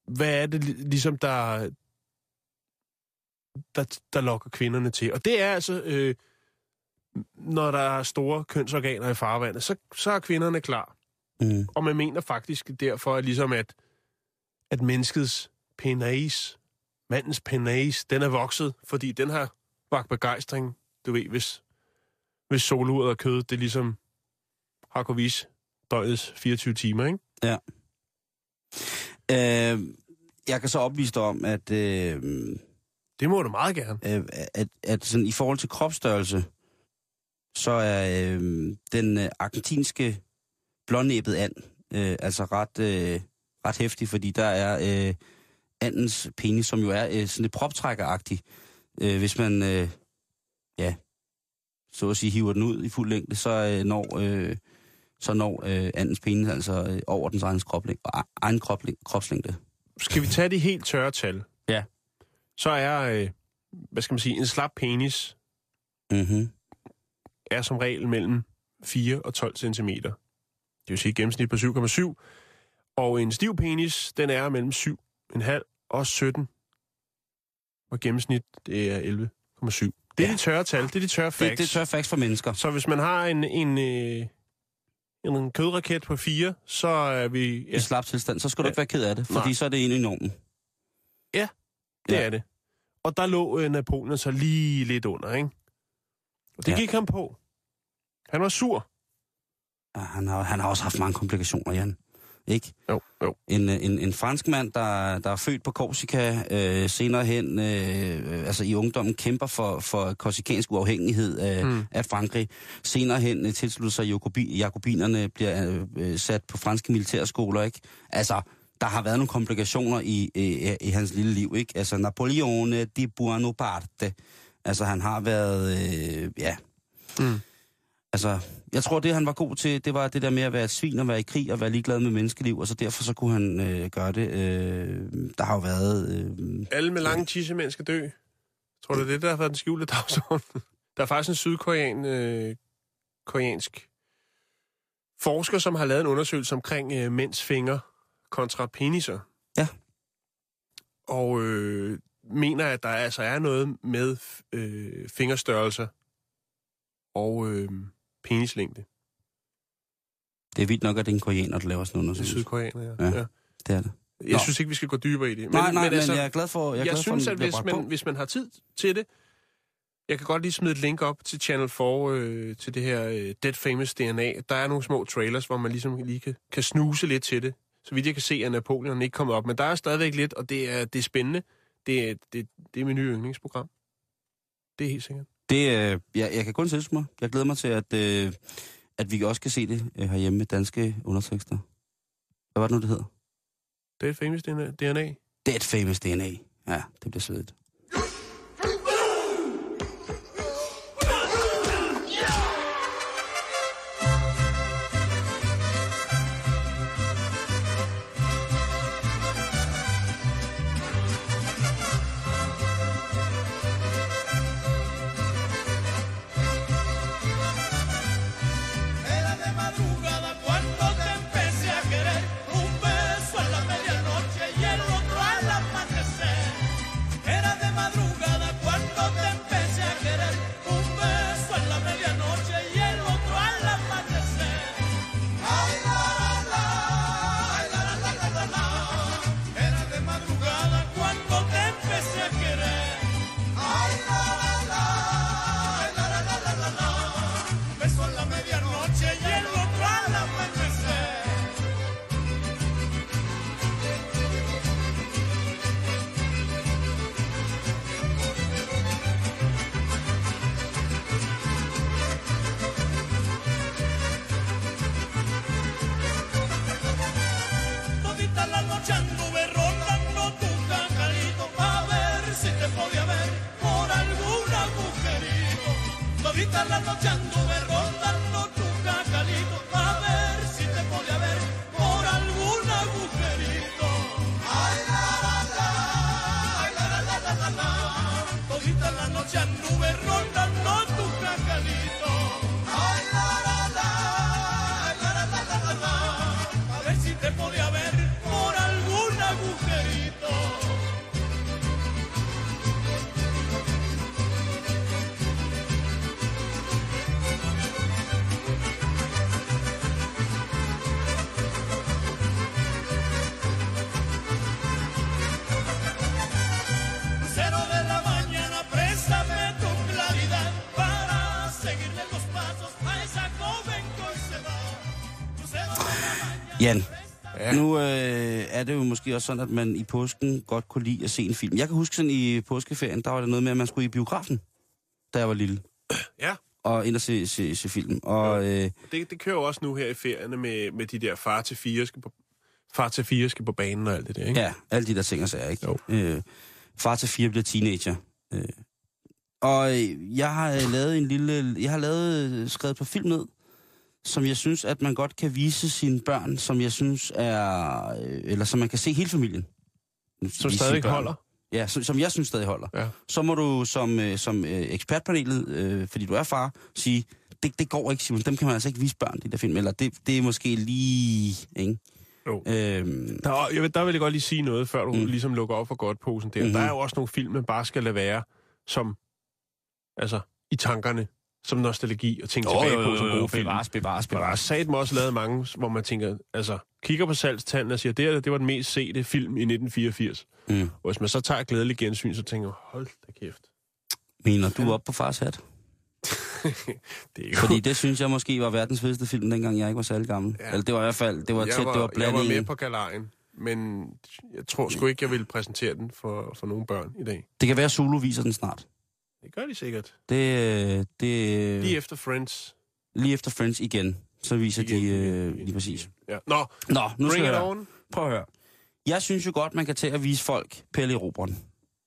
Speaker 5: Hvad er det li- ligesom, der, der, der lokker kvinderne til? Og det er altså, øh, når der er store kønsorganer i farvandet, så, så er kvinderne klar.
Speaker 6: Mm.
Speaker 5: Og man mener faktisk derfor, at ligesom at, at menneskets penis, mandens penis, den er vokset, fordi den har vagt begejstring. Du ved, hvis, hvis soluret og kød, det ligesom har kunnet vise døgnets 24 timer, ikke?
Speaker 6: Øh, jeg kan så opvise dig om, at, øh,
Speaker 5: Det må du meget gerne.
Speaker 6: øh, at, at sådan, i forhold til kropsstørrelse, så er øh, den øh, argentinske blånæbet and øh, altså ret, øh, ret hæftig, fordi der er øh, andens penis, som jo er øh, sådan lidt proptrækkeragtig. Øh, hvis man, øh, ja, så at sige, hiver den ud i fuld længde, så øh, når, øh, så når øh, andens penis altså øh, over dens egen, kroplæng, egen kroplæng, kropslængde.
Speaker 5: Skal vi tage de helt tørre tal?
Speaker 6: Ja.
Speaker 5: Så er, øh, hvad skal man sige, en slap penis
Speaker 6: Mm-hmm.
Speaker 5: er som regel mellem 4 og 12 cm. Det vil sige gennemsnit på 7,7. Og en stiv penis, den er mellem 7,5 og 17. Og gennemsnit, det er 11,7. Det er
Speaker 6: Ja.
Speaker 5: de tørre tal, det er de tørre facts.
Speaker 6: Det, det er tør facts for mennesker.
Speaker 5: Så hvis man har en, en, øh, en kødraket på 4, så er vi...
Speaker 6: Ja.
Speaker 5: Ja,
Speaker 6: I slap tilstand, så skal du
Speaker 5: Ja.
Speaker 6: ikke være ked af det, fordi
Speaker 5: Nej.
Speaker 6: så er det inde i normen.
Speaker 5: det
Speaker 6: ja.
Speaker 5: er det. Og der lå øh, Napoleon så lige lidt under, ikke? Og det
Speaker 6: Ja.
Speaker 5: ja. gik ham på. Han var sur.
Speaker 6: Ja, han, har, han har også haft mange komplikationer, Jan. Ikke?
Speaker 5: Jo, jo.
Speaker 6: En, øh, en, en fransk mand, der, der er født på Korsika, øh, senere hen, øh, altså i ungdommen, kæmper for, for korsikansk uafhængighed af, mm. Af Frankrig. Senere hen øh, tilslutter sig Jacobi, Jakobinerne, bliver øh, øh, sat på franske militærskoler, ikke? Altså, der har været nogle komplikationer i, i, i hans lille liv, ikke? Altså, Napoleone di Buonaparte. Altså, han har været, øh, ja...
Speaker 5: Mm.
Speaker 6: Altså, jeg tror, det han var god til, det var det der med at være et svin og være i krig og være ligeglad med menneskeliv, og så derfor så kunne han øh, gøre det. Øh, der har jo været... Øh,
Speaker 5: Alle med lange tissemænd skal dø. Tror du, det er det, der har været den skjulte dagsorden? [LAUGHS] Der er faktisk en sydkorean, øh, koreansk forsker, som har lavet en undersøgelse omkring øh, mænds fingre kontra peniser.
Speaker 6: Ja.
Speaker 5: Og øh, mener, at der altså er noget med øh, fingerstørrelser og øh, penislængde.
Speaker 6: det er vildt nok, at det er en koreaner, der laver sådan en
Speaker 5: Det er sydkoreaner, ja.
Speaker 6: Ja.
Speaker 5: ja.
Speaker 6: Det er det.
Speaker 5: Jeg
Speaker 6: Nå.
Speaker 5: synes ikke, vi skal gå dybere i det. Men,
Speaker 6: nej, nej, men,
Speaker 5: altså,
Speaker 6: jeg er glad for, jeg er
Speaker 5: jeg
Speaker 6: glad
Speaker 5: synes,
Speaker 6: for,
Speaker 5: at hvis man,
Speaker 6: på.
Speaker 5: hvis man har tid til det, jeg kan godt lige smide et link op til Channel 4, øh, til det her øh, Dead Famous DNA. Der er nogle små trailers, hvor man ligesom lige kan, kan snuse lidt til det. Så vidt jeg kan se, at Napoleon ikke kommer op. Men der er stadigvæk lidt, og det er, det er spændende. Det er, det, det er mit nye yndlingsprogram. Det er helt sikkert.
Speaker 6: Det, øh, jeg, jeg kan kun tilslutte mig. Jeg glæder mig til, at, øh, at vi også kan se det øh, herhjemme med danske undertekster. Hvad var det nu, det hedder?
Speaker 5: Dead Famous DNA.
Speaker 6: Dead Famous DNA. Ja, det bliver svedigt. Jan,
Speaker 5: Ja.
Speaker 6: Nu øh, er det jo måske også sådan, at man i påsken godt kunne lide at se en film. Jeg kan huske sådan i påskeferien, der var det noget med, at man skulle i biografen, da jeg var lille,
Speaker 5: Ja,
Speaker 6: og ind og se, se, se film. Og øh,
Speaker 5: det, det kører jo også nu her i ferierne med, med de der far til fire skal på, far til fire skal på banen og alt det der, ikke?
Speaker 6: ja, alle de der ting og sager, ikke?
Speaker 5: Jo.
Speaker 6: Øh, far til fire bliver teenager. Øh. Og øh, jeg har øh, lavet en lille... Jeg har lavet, skrevet på film ned, som jeg synes, at man godt kan vise sine børn, som jeg synes er... Øh, eller som man kan se hele familien.
Speaker 5: Som stadig holder.
Speaker 6: Ja, som, som jeg synes stadig holder.
Speaker 5: Ja.
Speaker 6: Så må du som, øh, som øh, ekspertpanelet, øh, fordi du er far, sige, det, det går ikke, Simon. Dem kan man altså ikke vise børn, de der film. Eller det, det er måske lige... Ikke?
Speaker 5: Jo.
Speaker 6: Øhm,
Speaker 5: Der, er- jeg vil, der vil jeg godt lige sige noget, før du
Speaker 6: Mm.
Speaker 5: ligesom lukker op for godt posen der.
Speaker 6: Mhm.
Speaker 5: Mm-hmm. Der er jo også nogle film, man bare skal lade være som, altså, i tankerne, som nostalgi og tænke tilbage på som gode film.
Speaker 6: bevares, bevares,
Speaker 5: Men der er
Speaker 6: bevares.
Speaker 5: også lavet mange, hvor man tænker, altså, kigger på salgstanden og siger, det, her, det var den mest sete film i 1984.
Speaker 6: Mm.
Speaker 5: Og hvis man så tager et glædeligt gensyn, så tænker hold da kæft.
Speaker 6: Mener du op på fars hat? [LAUGHS]
Speaker 5: Det er ikke
Speaker 6: Fordi det synes jeg måske var verdens fedeste film, dengang jeg ikke var særlig gammel. Ja. Eller det var i hvert fald, det var
Speaker 5: jeg
Speaker 6: tæt,
Speaker 5: var,
Speaker 6: det var
Speaker 5: jeg var med på galejen, men jeg tror sgu ikke, jeg vil præsentere den for, for nogle børn i dag.
Speaker 6: Det kan være, Zulu viser den snart.
Speaker 5: Det gør de sikkert.
Speaker 6: Det, øh, det,
Speaker 5: Lige efter Friends.
Speaker 6: lige efter Friends igen, så viser
Speaker 5: Igen,
Speaker 6: de øh, lige præcis.
Speaker 5: Ja. Nå,
Speaker 6: Nå, nu skal
Speaker 5: bring it
Speaker 6: jeg
Speaker 5: on.
Speaker 6: Prøv at høre. Jeg synes jo godt, man kan tage og vise folk Pelle Robren.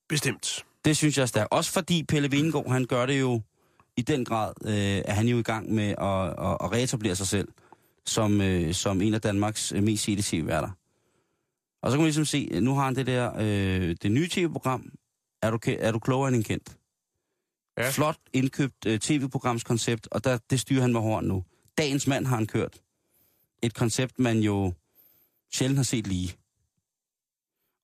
Speaker 5: Bestemt.
Speaker 6: Det synes jeg stærkt. Også fordi Pelle Vingård, han gør det jo i den grad, øh, er han jo i gang med at, at, at reetablere sig selv som, øh, som en af Danmarks øh, mest sete tv-værter. Og så kan man ligesom se, nu har han det der, øh, det nye tv-program, er du, er du klogere end en kendt?
Speaker 5: Ja.
Speaker 6: Flot indkøbt øh, tv-programskoncept, og der, det styrer han med hården nu. Dagens mand har han kørt. Et koncept, man jo sjældent har set lige.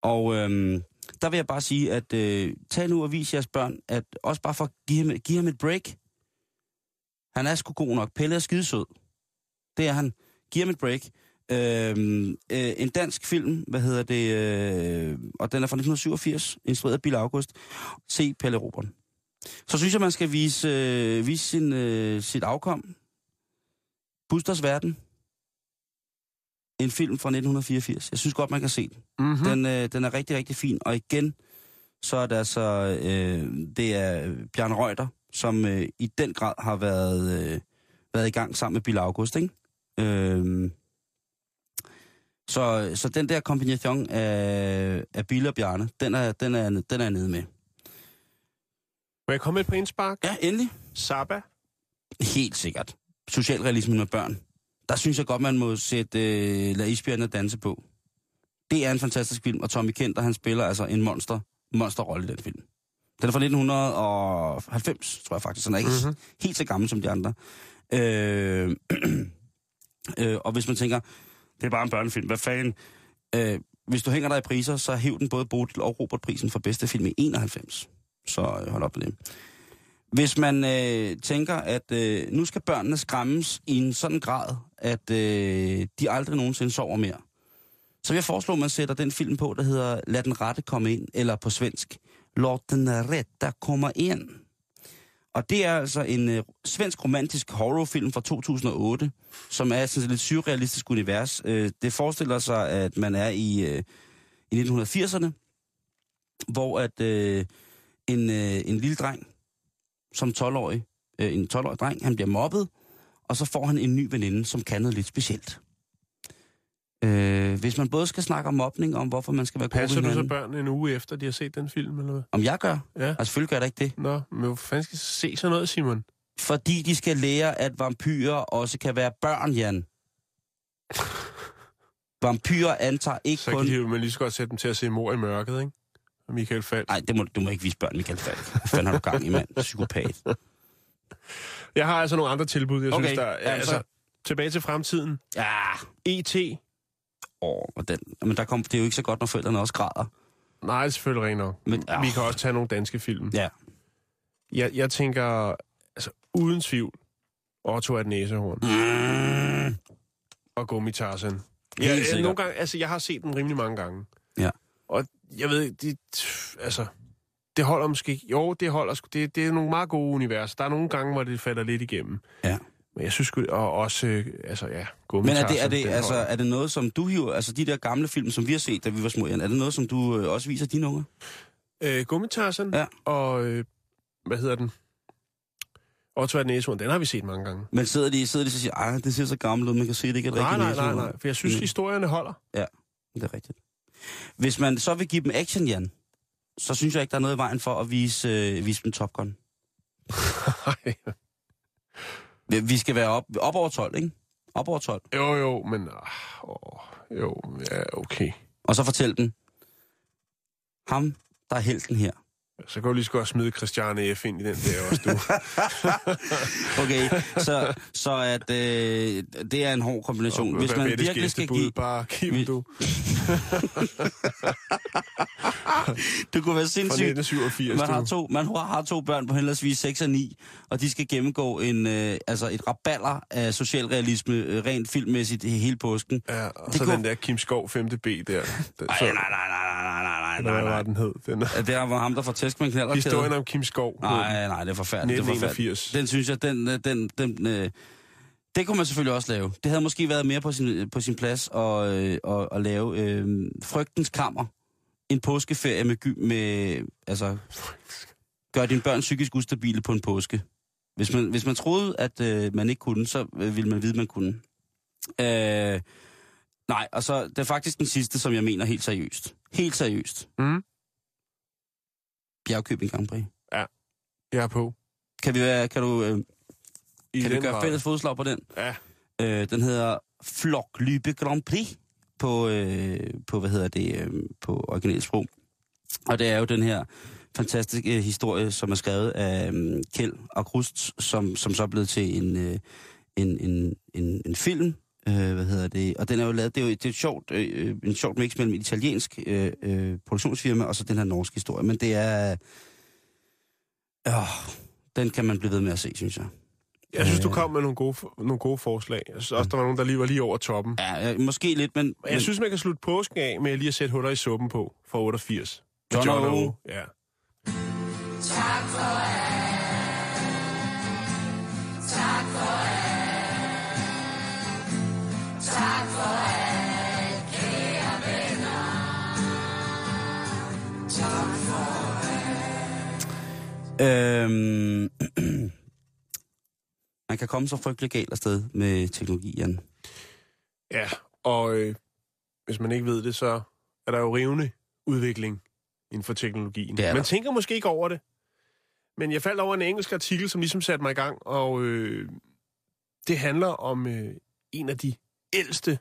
Speaker 6: Og øhm, der vil jeg bare sige, at øh, tag nu og vis jeres børn, at også bare for at give ham, give ham et break. Han er sgu god nok. Pelle er skidesød. Det er han. Giv ham et break. Øhm, øh, en dansk film, hvad hedder det, øh, og den er fra 1987, instrueret af Bill August. Se Pelle Robert. Så synes jeg, man skal vise, øh, vise sin, øh, sit afkom. Busters Verden. En film fra 1984. Jeg synes godt, man kan se den.
Speaker 5: Mm-hmm.
Speaker 6: Den, øh, den er rigtig, rigtig fin. Og igen, så er det altså, øh, det er Bjørn Reuter, som øh, i den grad har været, øh, været i gang sammen med Bill August, ikke? Øh, så, så den der kombination af, af Bill og Bjarne, den er, den, er, den er nede med.
Speaker 5: Må jeg komme med et på indspark?
Speaker 6: Ja, endelig.
Speaker 5: Saba.
Speaker 6: Helt sikkert. Socialrealisme med børn. Der synes jeg godt, man må sætte øh, Lad isbjørnene danse på. Det er en fantastisk film, og Tommy Kenter, han spiller altså en monster, monsterrolle i den film. Den er fra 1990, tror jeg faktisk, den er ikke mm-hmm. helt så gammel som de andre. Øh, [CLEARS THROAT] øh, og hvis man tænker, det er bare en børnefilm, hvad fanden? Øh, hvis du hænger dig i priser, så hæv den både Bodil og Robert-prisen for bedste film i 91. Så hold op med det. Hvis man øh, tænker, at øh, nu skal børnene skræmmes i en sådan grad, at øh, de aldrig nogensinde sover mere, så vil jeg foreslå, at man sætter den film på, der hedder Lad den rette komme ind, eller på svensk, Låt den rette komme ind. Og det er altså en øh, svensk romantisk horrorfilm fra 2008, som er sådan et lidt surrealistisk univers. Øh, det forestiller sig, at man er i, øh, i 1980'erne, hvor at øh, en, øh, en lille dreng, som 12-årig, øh, en 12-årig dreng, han bliver mobbet, og så får han en ny veninde, som kan noget lidt specielt. Øh, hvis man både skal snakke om mobning, om hvorfor man skal være god
Speaker 5: Passer du så børn en uge efter, de har set den film, eller hvad?
Speaker 6: om jeg gør,
Speaker 5: Ja.
Speaker 6: og selvfølgelig gør jeg ikke det,
Speaker 5: Nå, men hvor fanden skal se sådan noget, Simon?
Speaker 6: fordi de skal lære, at vampyrer også kan være børn, Jan. [LAUGHS] Vampyrer antager ikke
Speaker 5: Så
Speaker 6: kun...
Speaker 5: kan de jo man lige så godt sætte dem til at se mor i mørket, ikke? Michael Falk.
Speaker 6: Nej, det må, du må ikke vise børn, Michael Falk. Hvad fanden har du gang i, mand? Psykopat. [LAUGHS]
Speaker 5: Jeg har altså nogle andre tilbud, jeg
Speaker 6: Okay,
Speaker 5: synes, der er...
Speaker 6: ja,
Speaker 5: Altså,
Speaker 6: så-
Speaker 5: tilbage til fremtiden.
Speaker 6: Ja,
Speaker 5: E.T.
Speaker 6: åh, og den, men der kom, det er jo ikke så godt, når forældrene også græder.
Speaker 5: Nej, selvfølgelig rent nok.
Speaker 6: Men,
Speaker 5: Men, Vi kan også tage nogle danske film.
Speaker 6: Ja,
Speaker 5: Jeg, jeg tænker, altså uden tvivl, Otto er et næsehorn
Speaker 6: mm,
Speaker 5: og Gummi Tarzan. Ja, jeg, nogle gange, altså, jeg har set den rimelig mange gange.
Speaker 6: Ja.
Speaker 5: Jeg ved, de, altså, det holder måske ikke. Jo, det holder sgu. Det, det er nogle meget gode universer. Der er nogle gange, hvor det falder lidt igennem.
Speaker 6: Ja.
Speaker 5: Men jeg synes og også, øh, altså ja,
Speaker 6: Men er det, er, det, altså,
Speaker 5: holder.
Speaker 6: er det noget, som du hiver, altså de der gamle film, som vi har set, da vi var små, Jan, er det noget, som du øh, også viser dine unger?
Speaker 5: Øh, Gummitarsen
Speaker 6: Ja.
Speaker 5: og, øh, hvad hedder den? Otto den næsehorn, den har vi set mange gange.
Speaker 6: Men sidder de, sidder de så og siger, ej, det ser så gammelt ud, man kan se, det ikke er
Speaker 5: Nej, nej, nej,
Speaker 6: næsehorn."
Speaker 5: nej, for jeg synes,
Speaker 6: Mm.
Speaker 5: historierne holder.
Speaker 6: Det er rigtigt. Hvis man så vil give dem action, Jan, så synes jeg ikke, der er noget i vejen for at vise, øh, vise dem Top Gun. [LAUGHS] Vi skal være op, op over 12, ikke? Op over 12.
Speaker 5: jo, jo, men... ah, Åh, jo, ja, okay.
Speaker 6: Og så fortæl dem, ham, der er helten her.
Speaker 5: Så kan du lige så godt smide Christiane F. ind i den der også, du. [LAUGHS]
Speaker 6: Okay, så, så at øh, det er en hård kombination. Hvis man virkelig skal give...
Speaker 5: Bare giv dem, du. [LAUGHS]
Speaker 6: Det kunne være sindssygt.
Speaker 5: 1987,
Speaker 6: Man har, to, man har to børn på henholdsvis 6 og 9, og de skal gennemgå en, øh, altså et raballer af socialrealisme, øh, rent filmmæssigt hele påsken.
Speaker 5: Ja, og
Speaker 6: Det
Speaker 5: så
Speaker 6: kunne-
Speaker 5: den der Kim Skov 5. B der. Den,
Speaker 6: Nej,
Speaker 5: så,
Speaker 6: nej, nej, nej, nej, nej, nej,
Speaker 5: Eller
Speaker 6: nej,
Speaker 5: hvad
Speaker 6: nej.
Speaker 5: den hed? Den er,
Speaker 6: Det var ham, der får tæsk med en
Speaker 5: historien om Kim Skov.
Speaker 6: Nej, nej, det er forfærdeligt. Det er forfærdeligt.
Speaker 5: 1981.
Speaker 6: Den synes jeg, den, øh, den, den, øh, det kunne man selvfølgelig også lave. Det havde måske været mere på sin, på sin plads at, øh, at, at lave øh, Frygtens Kammer. En påskeferie med, gy- med altså, gør dine børn psykisk ustabile på en påske. Hvis man, hvis man troede, at øh, man ikke kunne, så øh, ville man vide, at man kunne. Øh, nej, og så det er faktisk den sidste, som jeg mener helt seriøst. Helt seriøst.
Speaker 5: Mm.
Speaker 6: Bjergkøbing Grand Prix.
Speaker 5: Jeg er på.
Speaker 6: Kan vi være, kan du, øh,
Speaker 5: I
Speaker 6: kan du gøre
Speaker 5: grad.
Speaker 6: fælles fodslag på den?
Speaker 5: Ja.
Speaker 6: Øh, den hedder Floklybe Grand Prix på, øh, på hvad hedder det, øh, på originalsprog. Og det er jo den her fantastiske historie, som er skrevet af øh, Kjeld og Krust, som, som så er blevet til en, øh, en, en, en, en film. Øh, hvad hedder det? Og den er jo lavet, det er jo det er et sjovt, øh, en sjovt mix mellem et italiensk øh, øh, produktionsfirma og så den her norske historie. Men det er... Øh, den kan man blive ved med at se, synes jeg.
Speaker 5: Jeg synes, du
Speaker 6: Øh.
Speaker 5: kom med nogle gode, nogle gode forslag. Jeg synes også, der var nogen, der lige var lige over toppen.
Speaker 6: Ja, måske lidt, men...
Speaker 5: Men jeg synes, man kan slutte påsken af med lige at sætte huller i suppen på fra 88. Med
Speaker 6: John O.
Speaker 5: Ja.
Speaker 6: Øhm, [CLEARS THROAT] man kan komme så frygtelig galt afsted med teknologi, Jan.
Speaker 5: Ja, og øh, hvis man ikke ved det, så er der jo rivende udvikling inden for teknologien. Man tænker måske ikke over det. Men jeg faldt over en engelsk artikel, som ligesom satte mig i gang, og øh, det handler om øh, en af de ældste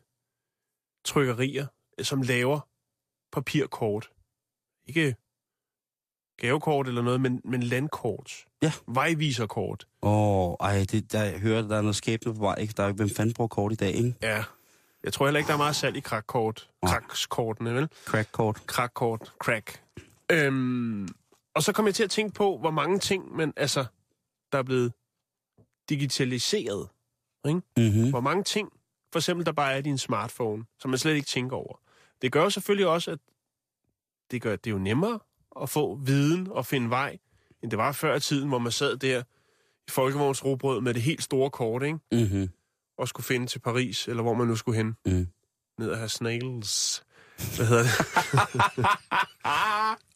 Speaker 5: trykkerier, som laver papirkort. Ikke gavekort eller noget, men, men landkort.
Speaker 6: Ja.
Speaker 5: Vejviserkort.
Speaker 6: Åh, ej, det, der, jeg hører, der er noget skæbne på vej. Ikke? Der er, hvem fanden bruger kort i dag, ikke?
Speaker 5: Ja. Jeg tror heller ikke, der er meget salg i krakkort.
Speaker 6: Nej.
Speaker 5: Krakskortene, vel?
Speaker 6: Crackkort.
Speaker 5: Krakkort. Crack. Øhm, og så kom jeg til at tænke på, hvor mange ting, men altså, der er blevet digitaliseret.
Speaker 6: Mm-hmm.
Speaker 5: Hvor mange ting, for eksempel, der bare er i din smartphone, som man slet ikke tænker over. Det gør jo selvfølgelig også, at det gør det er jo nemmere at få viden og finde vej, end det var før i tiden, hvor man sad der i folkevognsrobrød med det helt store kort, ikke?
Speaker 6: Mm-hmm.
Speaker 5: og skulle finde til Paris, eller hvor man nu skulle hen.
Speaker 6: Mm.
Speaker 5: Ned og have snails. Hvad hedder det?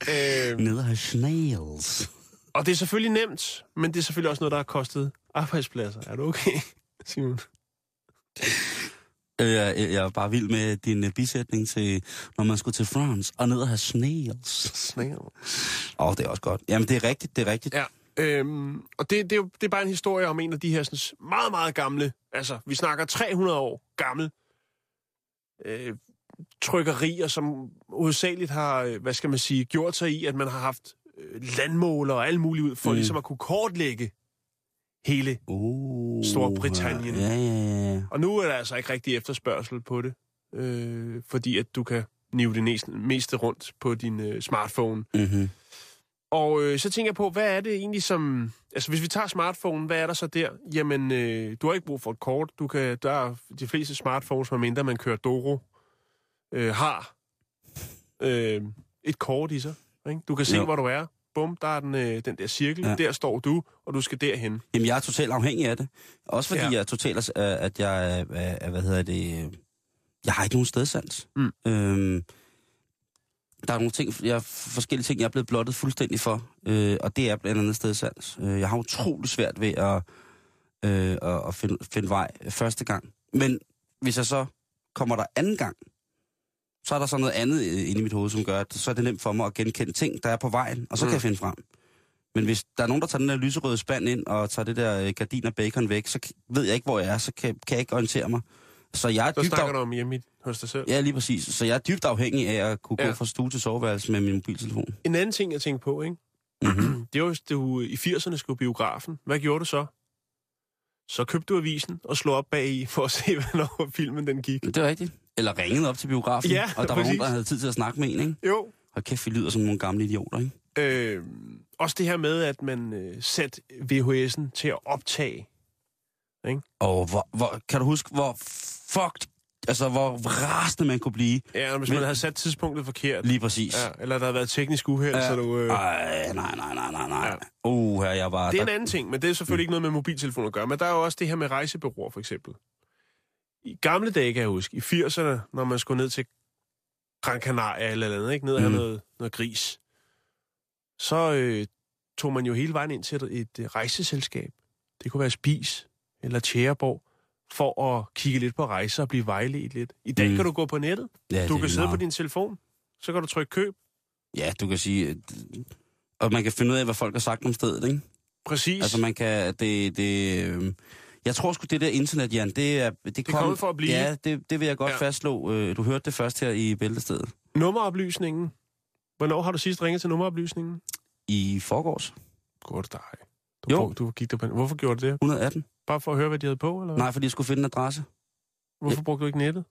Speaker 5: [LAUGHS] øhm,
Speaker 6: Nede af snails.
Speaker 5: og det er selvfølgelig nemt, men det er selvfølgelig også noget, der har kostet arbejdspladser. Er du okay, Simon? [LAUGHS]
Speaker 6: Øh, Jeg, jeg er bare vild med din øh, bisætning til, når man skulle til France og ned og have snails.
Speaker 5: Snail.
Speaker 6: Åh, oh, det er også godt. Jamen, det er rigtigt, det er rigtigt.
Speaker 5: Ja. Øhm, og det, det, er jo, det er bare en historie om en af de her sådan, meget, meget gamle, altså vi snakker 300 år gammel, øh, trykkerier, som hovedsageligt har, øh, hvad skal man sige, gjort sig i, at man har haft landmåler og alt muligt ud, for
Speaker 6: mm.
Speaker 5: ligesom at kunne kortlægge hele
Speaker 6: Uh,
Speaker 5: Storbritannien.
Speaker 6: Ja, ja, ja.
Speaker 5: Og nu er der altså ikke rigtig efterspørgsel på det, øh, fordi at du kan nive det næste, meste rundt på din øh, smartphone.
Speaker 6: Mm-hmm.
Speaker 5: Og øh, så tænker jeg på, hvad er det egentlig som... Altså, hvis vi tager smartphone, hvad er der så der? Jamen, øh, du har ikke brug for et kort. Du kan, der er de fleste smartphones, medmindre man kører Doro, øh, har øh, et kort i sig. Ikke? Du kan se,
Speaker 6: Jo.
Speaker 5: hvor du er. Bum, der er den, øh, den der cirkel,
Speaker 6: Ja.
Speaker 5: der står du, og du skal derhen.
Speaker 6: Jamen, jeg er totalt afhængig af det. Også fordi ja. Jeg er totalt, øh, at jeg er, hvad hedder det, øh, jeg har ikke nogen stedsans.
Speaker 5: Mm.
Speaker 6: Øhm, der er nogle ting, jeg, forskellige ting, jeg er blevet blottet fuldstændig for, øh, og det er blandt andet stedsans. Øh, jeg har utrolig svært ved at, øh, at, at finde, finde vej første gang. Men hvis jeg så kommer der anden gang, så er der så noget andet øh, inde i mit hoved, som gør, at så er det nemt for mig at genkende ting, der er på vejen, og så mm. kan
Speaker 5: Mm.
Speaker 6: jeg finde frem. Men hvis der er nogen, der tager den der lyserøde spand ind og tager det der øh, gardin og bacon væk, så ved jeg ikke, hvor jeg er, så kan, kan jeg ikke orientere mig. Så jeg er
Speaker 5: Så
Speaker 6: dybt
Speaker 5: snakker
Speaker 6: af...
Speaker 5: du om hjemme hos dig selv.
Speaker 6: Ja, lige præcis. Så jeg er dybt afhængig af at kunne ja. Gå fra stue til soveværelse med min mobiltelefon.
Speaker 5: En anden ting, jeg tænkte på, ikke?
Speaker 6: Mm-hmm. [CLEARS THROAT]
Speaker 5: det var, hvis du i 80'erne skulle biografen. Hvad gjorde du så? Så købte du avisen og slog op bag i for at se, [LAUGHS] hvornår filmen den gik.
Speaker 6: Det er rigtigt. Eller ringede op til biografen,
Speaker 5: Ja,
Speaker 6: og der var nogen,
Speaker 5: præcis.
Speaker 6: der havde tid til at snakke med en, ikke?
Speaker 5: Jo.
Speaker 6: Og kæft, vi lyder som nogle gamle idioter, ikke?
Speaker 5: Øh, også det her med, at man øh, satte VHS'en til at optage.
Speaker 6: Og hvor, hvor, kan du huske, hvor fucked, altså hvor rasende man kunne blive?
Speaker 5: Ja, hvis
Speaker 6: Men-
Speaker 5: man havde sat tidspunktet forkert.
Speaker 6: Lige præcis.
Speaker 5: Ja, eller der havde været teknisk uheld,
Speaker 6: Ja.
Speaker 5: så du... Øh,
Speaker 6: Ej, nej, nej, nej, nej, nej.
Speaker 5: Ja.
Speaker 6: Uh, her jeg var...
Speaker 5: det er en
Speaker 6: der,
Speaker 5: anden ting, men det er selvfølgelig ikke noget med mobiltelefon at gøre. Men der er jo også det her med rejsebureauer, for eksempel. I gamle dage, kan jeg huske, i 80'erne, når man skulle ned til Gran Canaria eller andet, ikke? ned og
Speaker 6: Mm.
Speaker 5: noget, noget gris, så øh, tog man jo hele vejen ind til et, et øh, rejseselskab. Det kunne være Spis eller Tjæreborg, for at kigge lidt på rejser og blive vejledt lidt. I dag
Speaker 6: Mm.
Speaker 5: kan du gå på nettet.
Speaker 6: ja,
Speaker 5: Du kan sidde
Speaker 6: meget.
Speaker 5: på din telefon, så kan du trykke køb.
Speaker 6: Ja, du kan sige... Og man kan finde ud af, hvad folk har sagt om stedet, ikke?
Speaker 5: Præcis.
Speaker 6: Altså man kan... Det, det, øh, jeg tror sgu, det der internet, Jan, det er... Det, det
Speaker 5: kommet for at blive.
Speaker 6: Ja, det, det vil jeg godt ja.
Speaker 5: Ja.
Speaker 6: fastslå. Øh, Du hørte det først her i Bæltestedet.
Speaker 5: Nummeroplysningen. Hvornår har du sidst ringet til nummeroplysningen?
Speaker 6: I forgårs.
Speaker 5: Godt dig. Du,
Speaker 6: Jo.
Speaker 5: brug- du gik der på Hvorfor gjorde du det?
Speaker 6: 118.
Speaker 5: Bare for at høre, hvad de havde på, eller hvad?
Speaker 6: Nej, fordi jeg skulle finde en adresse.
Speaker 5: Hvorfor brugte du ikke nettet?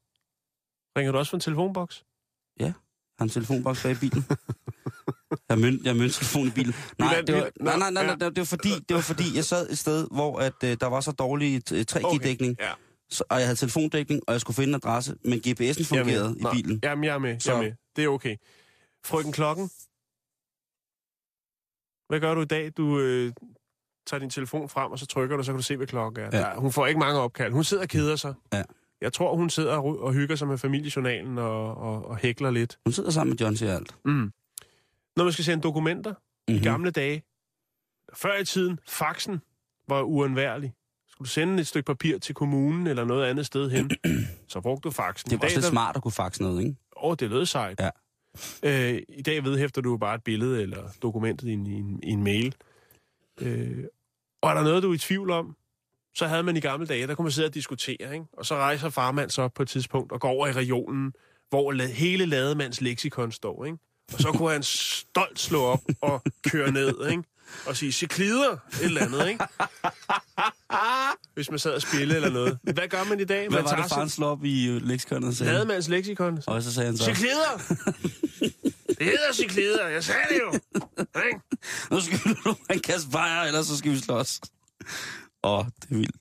Speaker 5: Ringer du også fra en telefonboks?
Speaker 6: Jeg har en telefonboks bag i bilen. [LAUGHS] Jeg mønt, jeg har mønttelefon i bilen. [LAUGHS] Nej, det var, nej, nej, nej, nej, det var, fordi, det var fordi, jeg sad et sted, hvor at, øh, der var så dårlig øh, 3G-dækning,
Speaker 5: Ja.
Speaker 6: så, og jeg havde telefondækning, og jeg skulle finde en adresse, men GPS'en
Speaker 5: er
Speaker 6: fungerede i bilen.
Speaker 5: Jamen, jeg er med. Jeg er med. Det er okay. Frøken Klokken. Hvad gør du i dag? Du øh, tager din telefon frem, og så trykker du, så kan du se, hvad klokken er.
Speaker 6: Ja.
Speaker 5: Ja. hun får ikke mange opkald. Hun sidder og keder sig.
Speaker 6: Ja.
Speaker 5: Jeg tror, hun sidder og, og hygger sig med familiejournalen og, og, og hækler lidt.
Speaker 6: Hun sidder sammen med John til alt.
Speaker 5: Mm. Når man skal sende dokumenter,
Speaker 6: Mm-hmm.
Speaker 5: i gamle dage, før i tiden, faxen var uundværlig. Skulle du sende et stykke papir til kommunen eller noget andet sted hen, [CLEARS THROAT] så brugte du faxen.
Speaker 6: Det var også lidt
Speaker 5: der-
Speaker 6: smart at kunne faxe noget, ikke?
Speaker 5: Åh, det lød sejt.
Speaker 6: Ja.
Speaker 5: Øh, I dag vedhæfter du bare et billede eller dokumentet i en, i en, i en mail. Øh, og er der noget, du er i tvivl om, så havde man i gamle dage, der kunne man sidde og diskutere, ikke? og så rejser farmand så op på et tidspunkt og går over i regionen, hvor la- hele lademands leksikon står. Ikke? Og så kunne han stolt slå op og køre ned, ikke? og sige, ciklider, et eller andet, ikke? Hvis man sad og spille eller noget. Hvad gør man i dag?
Speaker 6: Hvad
Speaker 5: man
Speaker 6: var det, faren slog op i øh, leksikonet sagde?
Speaker 5: Lademands leksikon.
Speaker 6: Og så sagde han så,
Speaker 5: Ciklider! [LAUGHS] Det hedder ciklider, jeg sagde det jo. Ikke?
Speaker 6: nu skal du en kasse bajer, ellers så skal vi slås. Åh, det er vildt.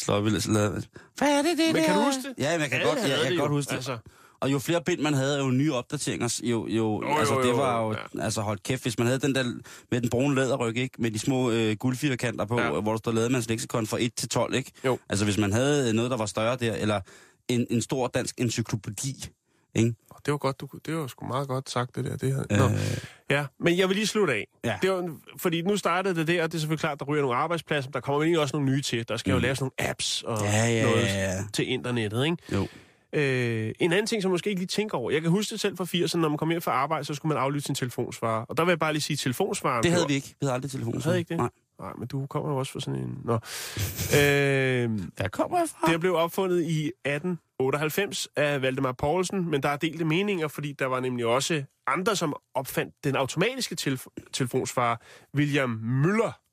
Speaker 6: Slå op i. Hvad er det, det
Speaker 5: Men
Speaker 6: der?
Speaker 5: kan du huske det?
Speaker 6: Ja, men jeg kan
Speaker 5: Alle
Speaker 6: godt, ja,
Speaker 5: havde
Speaker 6: jeg kan godt huske det.
Speaker 5: Altså,
Speaker 6: Og jo flere bind man havde, jo nye opdateringer, jo, jo,
Speaker 5: Jo,
Speaker 6: altså
Speaker 5: jo,
Speaker 6: det
Speaker 5: jo,
Speaker 6: var jo,
Speaker 5: ja.
Speaker 6: altså hold kæft, hvis man havde den der med den brune læderryg, ikke, med de små øh, guldfirkanter på,
Speaker 5: Ja.
Speaker 6: ja. hvor der står lademands leksikon fra 1 til 12, ikke?
Speaker 5: Jo.
Speaker 6: Altså hvis man havde noget, der var større der, eller en, en stor dansk encyklopædi, ikke?
Speaker 5: det var godt, du, det var sgu meget godt sagt, det der. Det her. Nå.
Speaker 6: Øh,
Speaker 5: Ja, men jeg vil lige slutte af.
Speaker 6: Ja.
Speaker 5: Det var, fordi nu startede det der, og det er selvfølgelig klart, der ryger nogle arbejdspladser, men der kommer egentlig også nogle nye til. Der skal mm. jo laves nogle apps og
Speaker 6: ja, ja,
Speaker 5: noget
Speaker 6: ja, ja.
Speaker 5: til internettet, ikke?
Speaker 6: Jo.
Speaker 5: Øh, en anden ting, som jeg måske ikke lige tænker over. Jeg kan huske det selv fra 80'erne, når man kom hjem fra arbejde, så skulle man aflytte sin telefonsvarer. Og der vil jeg bare lige sige, telefonsvaren...
Speaker 6: Det havde vi ikke. Vi havde aldrig telefon.
Speaker 5: Havde ikke det?
Speaker 6: Nej.
Speaker 5: Nej, men du kommer jo også fra sådan en... Nå. øh,
Speaker 6: Der kommer jeg fra.
Speaker 5: Det blev opfundet i 1898 af Valdemar Poulsen, men der er delte meninger, fordi der var nemlig også andre, som opfandt den automatiske telef- telefonsvarer. William Müller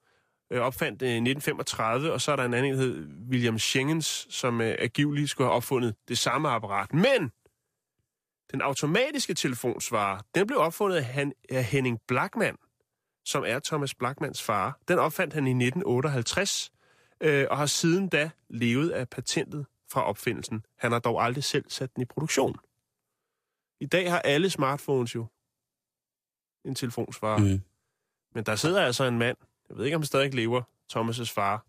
Speaker 5: øh, opfandt det i 1935, og så er der en anden, der hed William Schengens, som øh, angiveligt skulle have opfundet det samme apparat. Men den automatiske telefonsvarer, den blev opfundet af, Han- af Henning Blackman, som er Thomas Blackmans far. Den opfandt han i 1958, øh, og har siden da levet af patentet fra opfindelsen. Han har dog aldrig selv sat den i produktion. I dag har alle smartphones jo en telefonsvarer.
Speaker 6: Mm.
Speaker 5: Men der sidder altså en mand, jeg ved ikke, om han stadig lever, Thomas' far,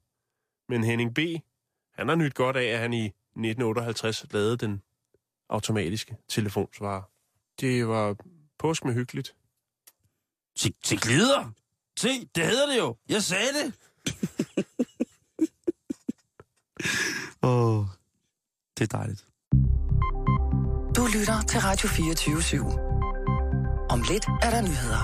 Speaker 5: men Henning B., han har nyt godt af, at han i 1958 lavede den automatiske telefonsvarer. Det var påsk med hyggeligt.
Speaker 6: Til, til glider. Se, det hedder det jo. Jeg sagde det. [LAUGHS] Åh, oh, det er dejligt.
Speaker 3: Du lytter til Radio 24 /7. Om lidt er der nyheder.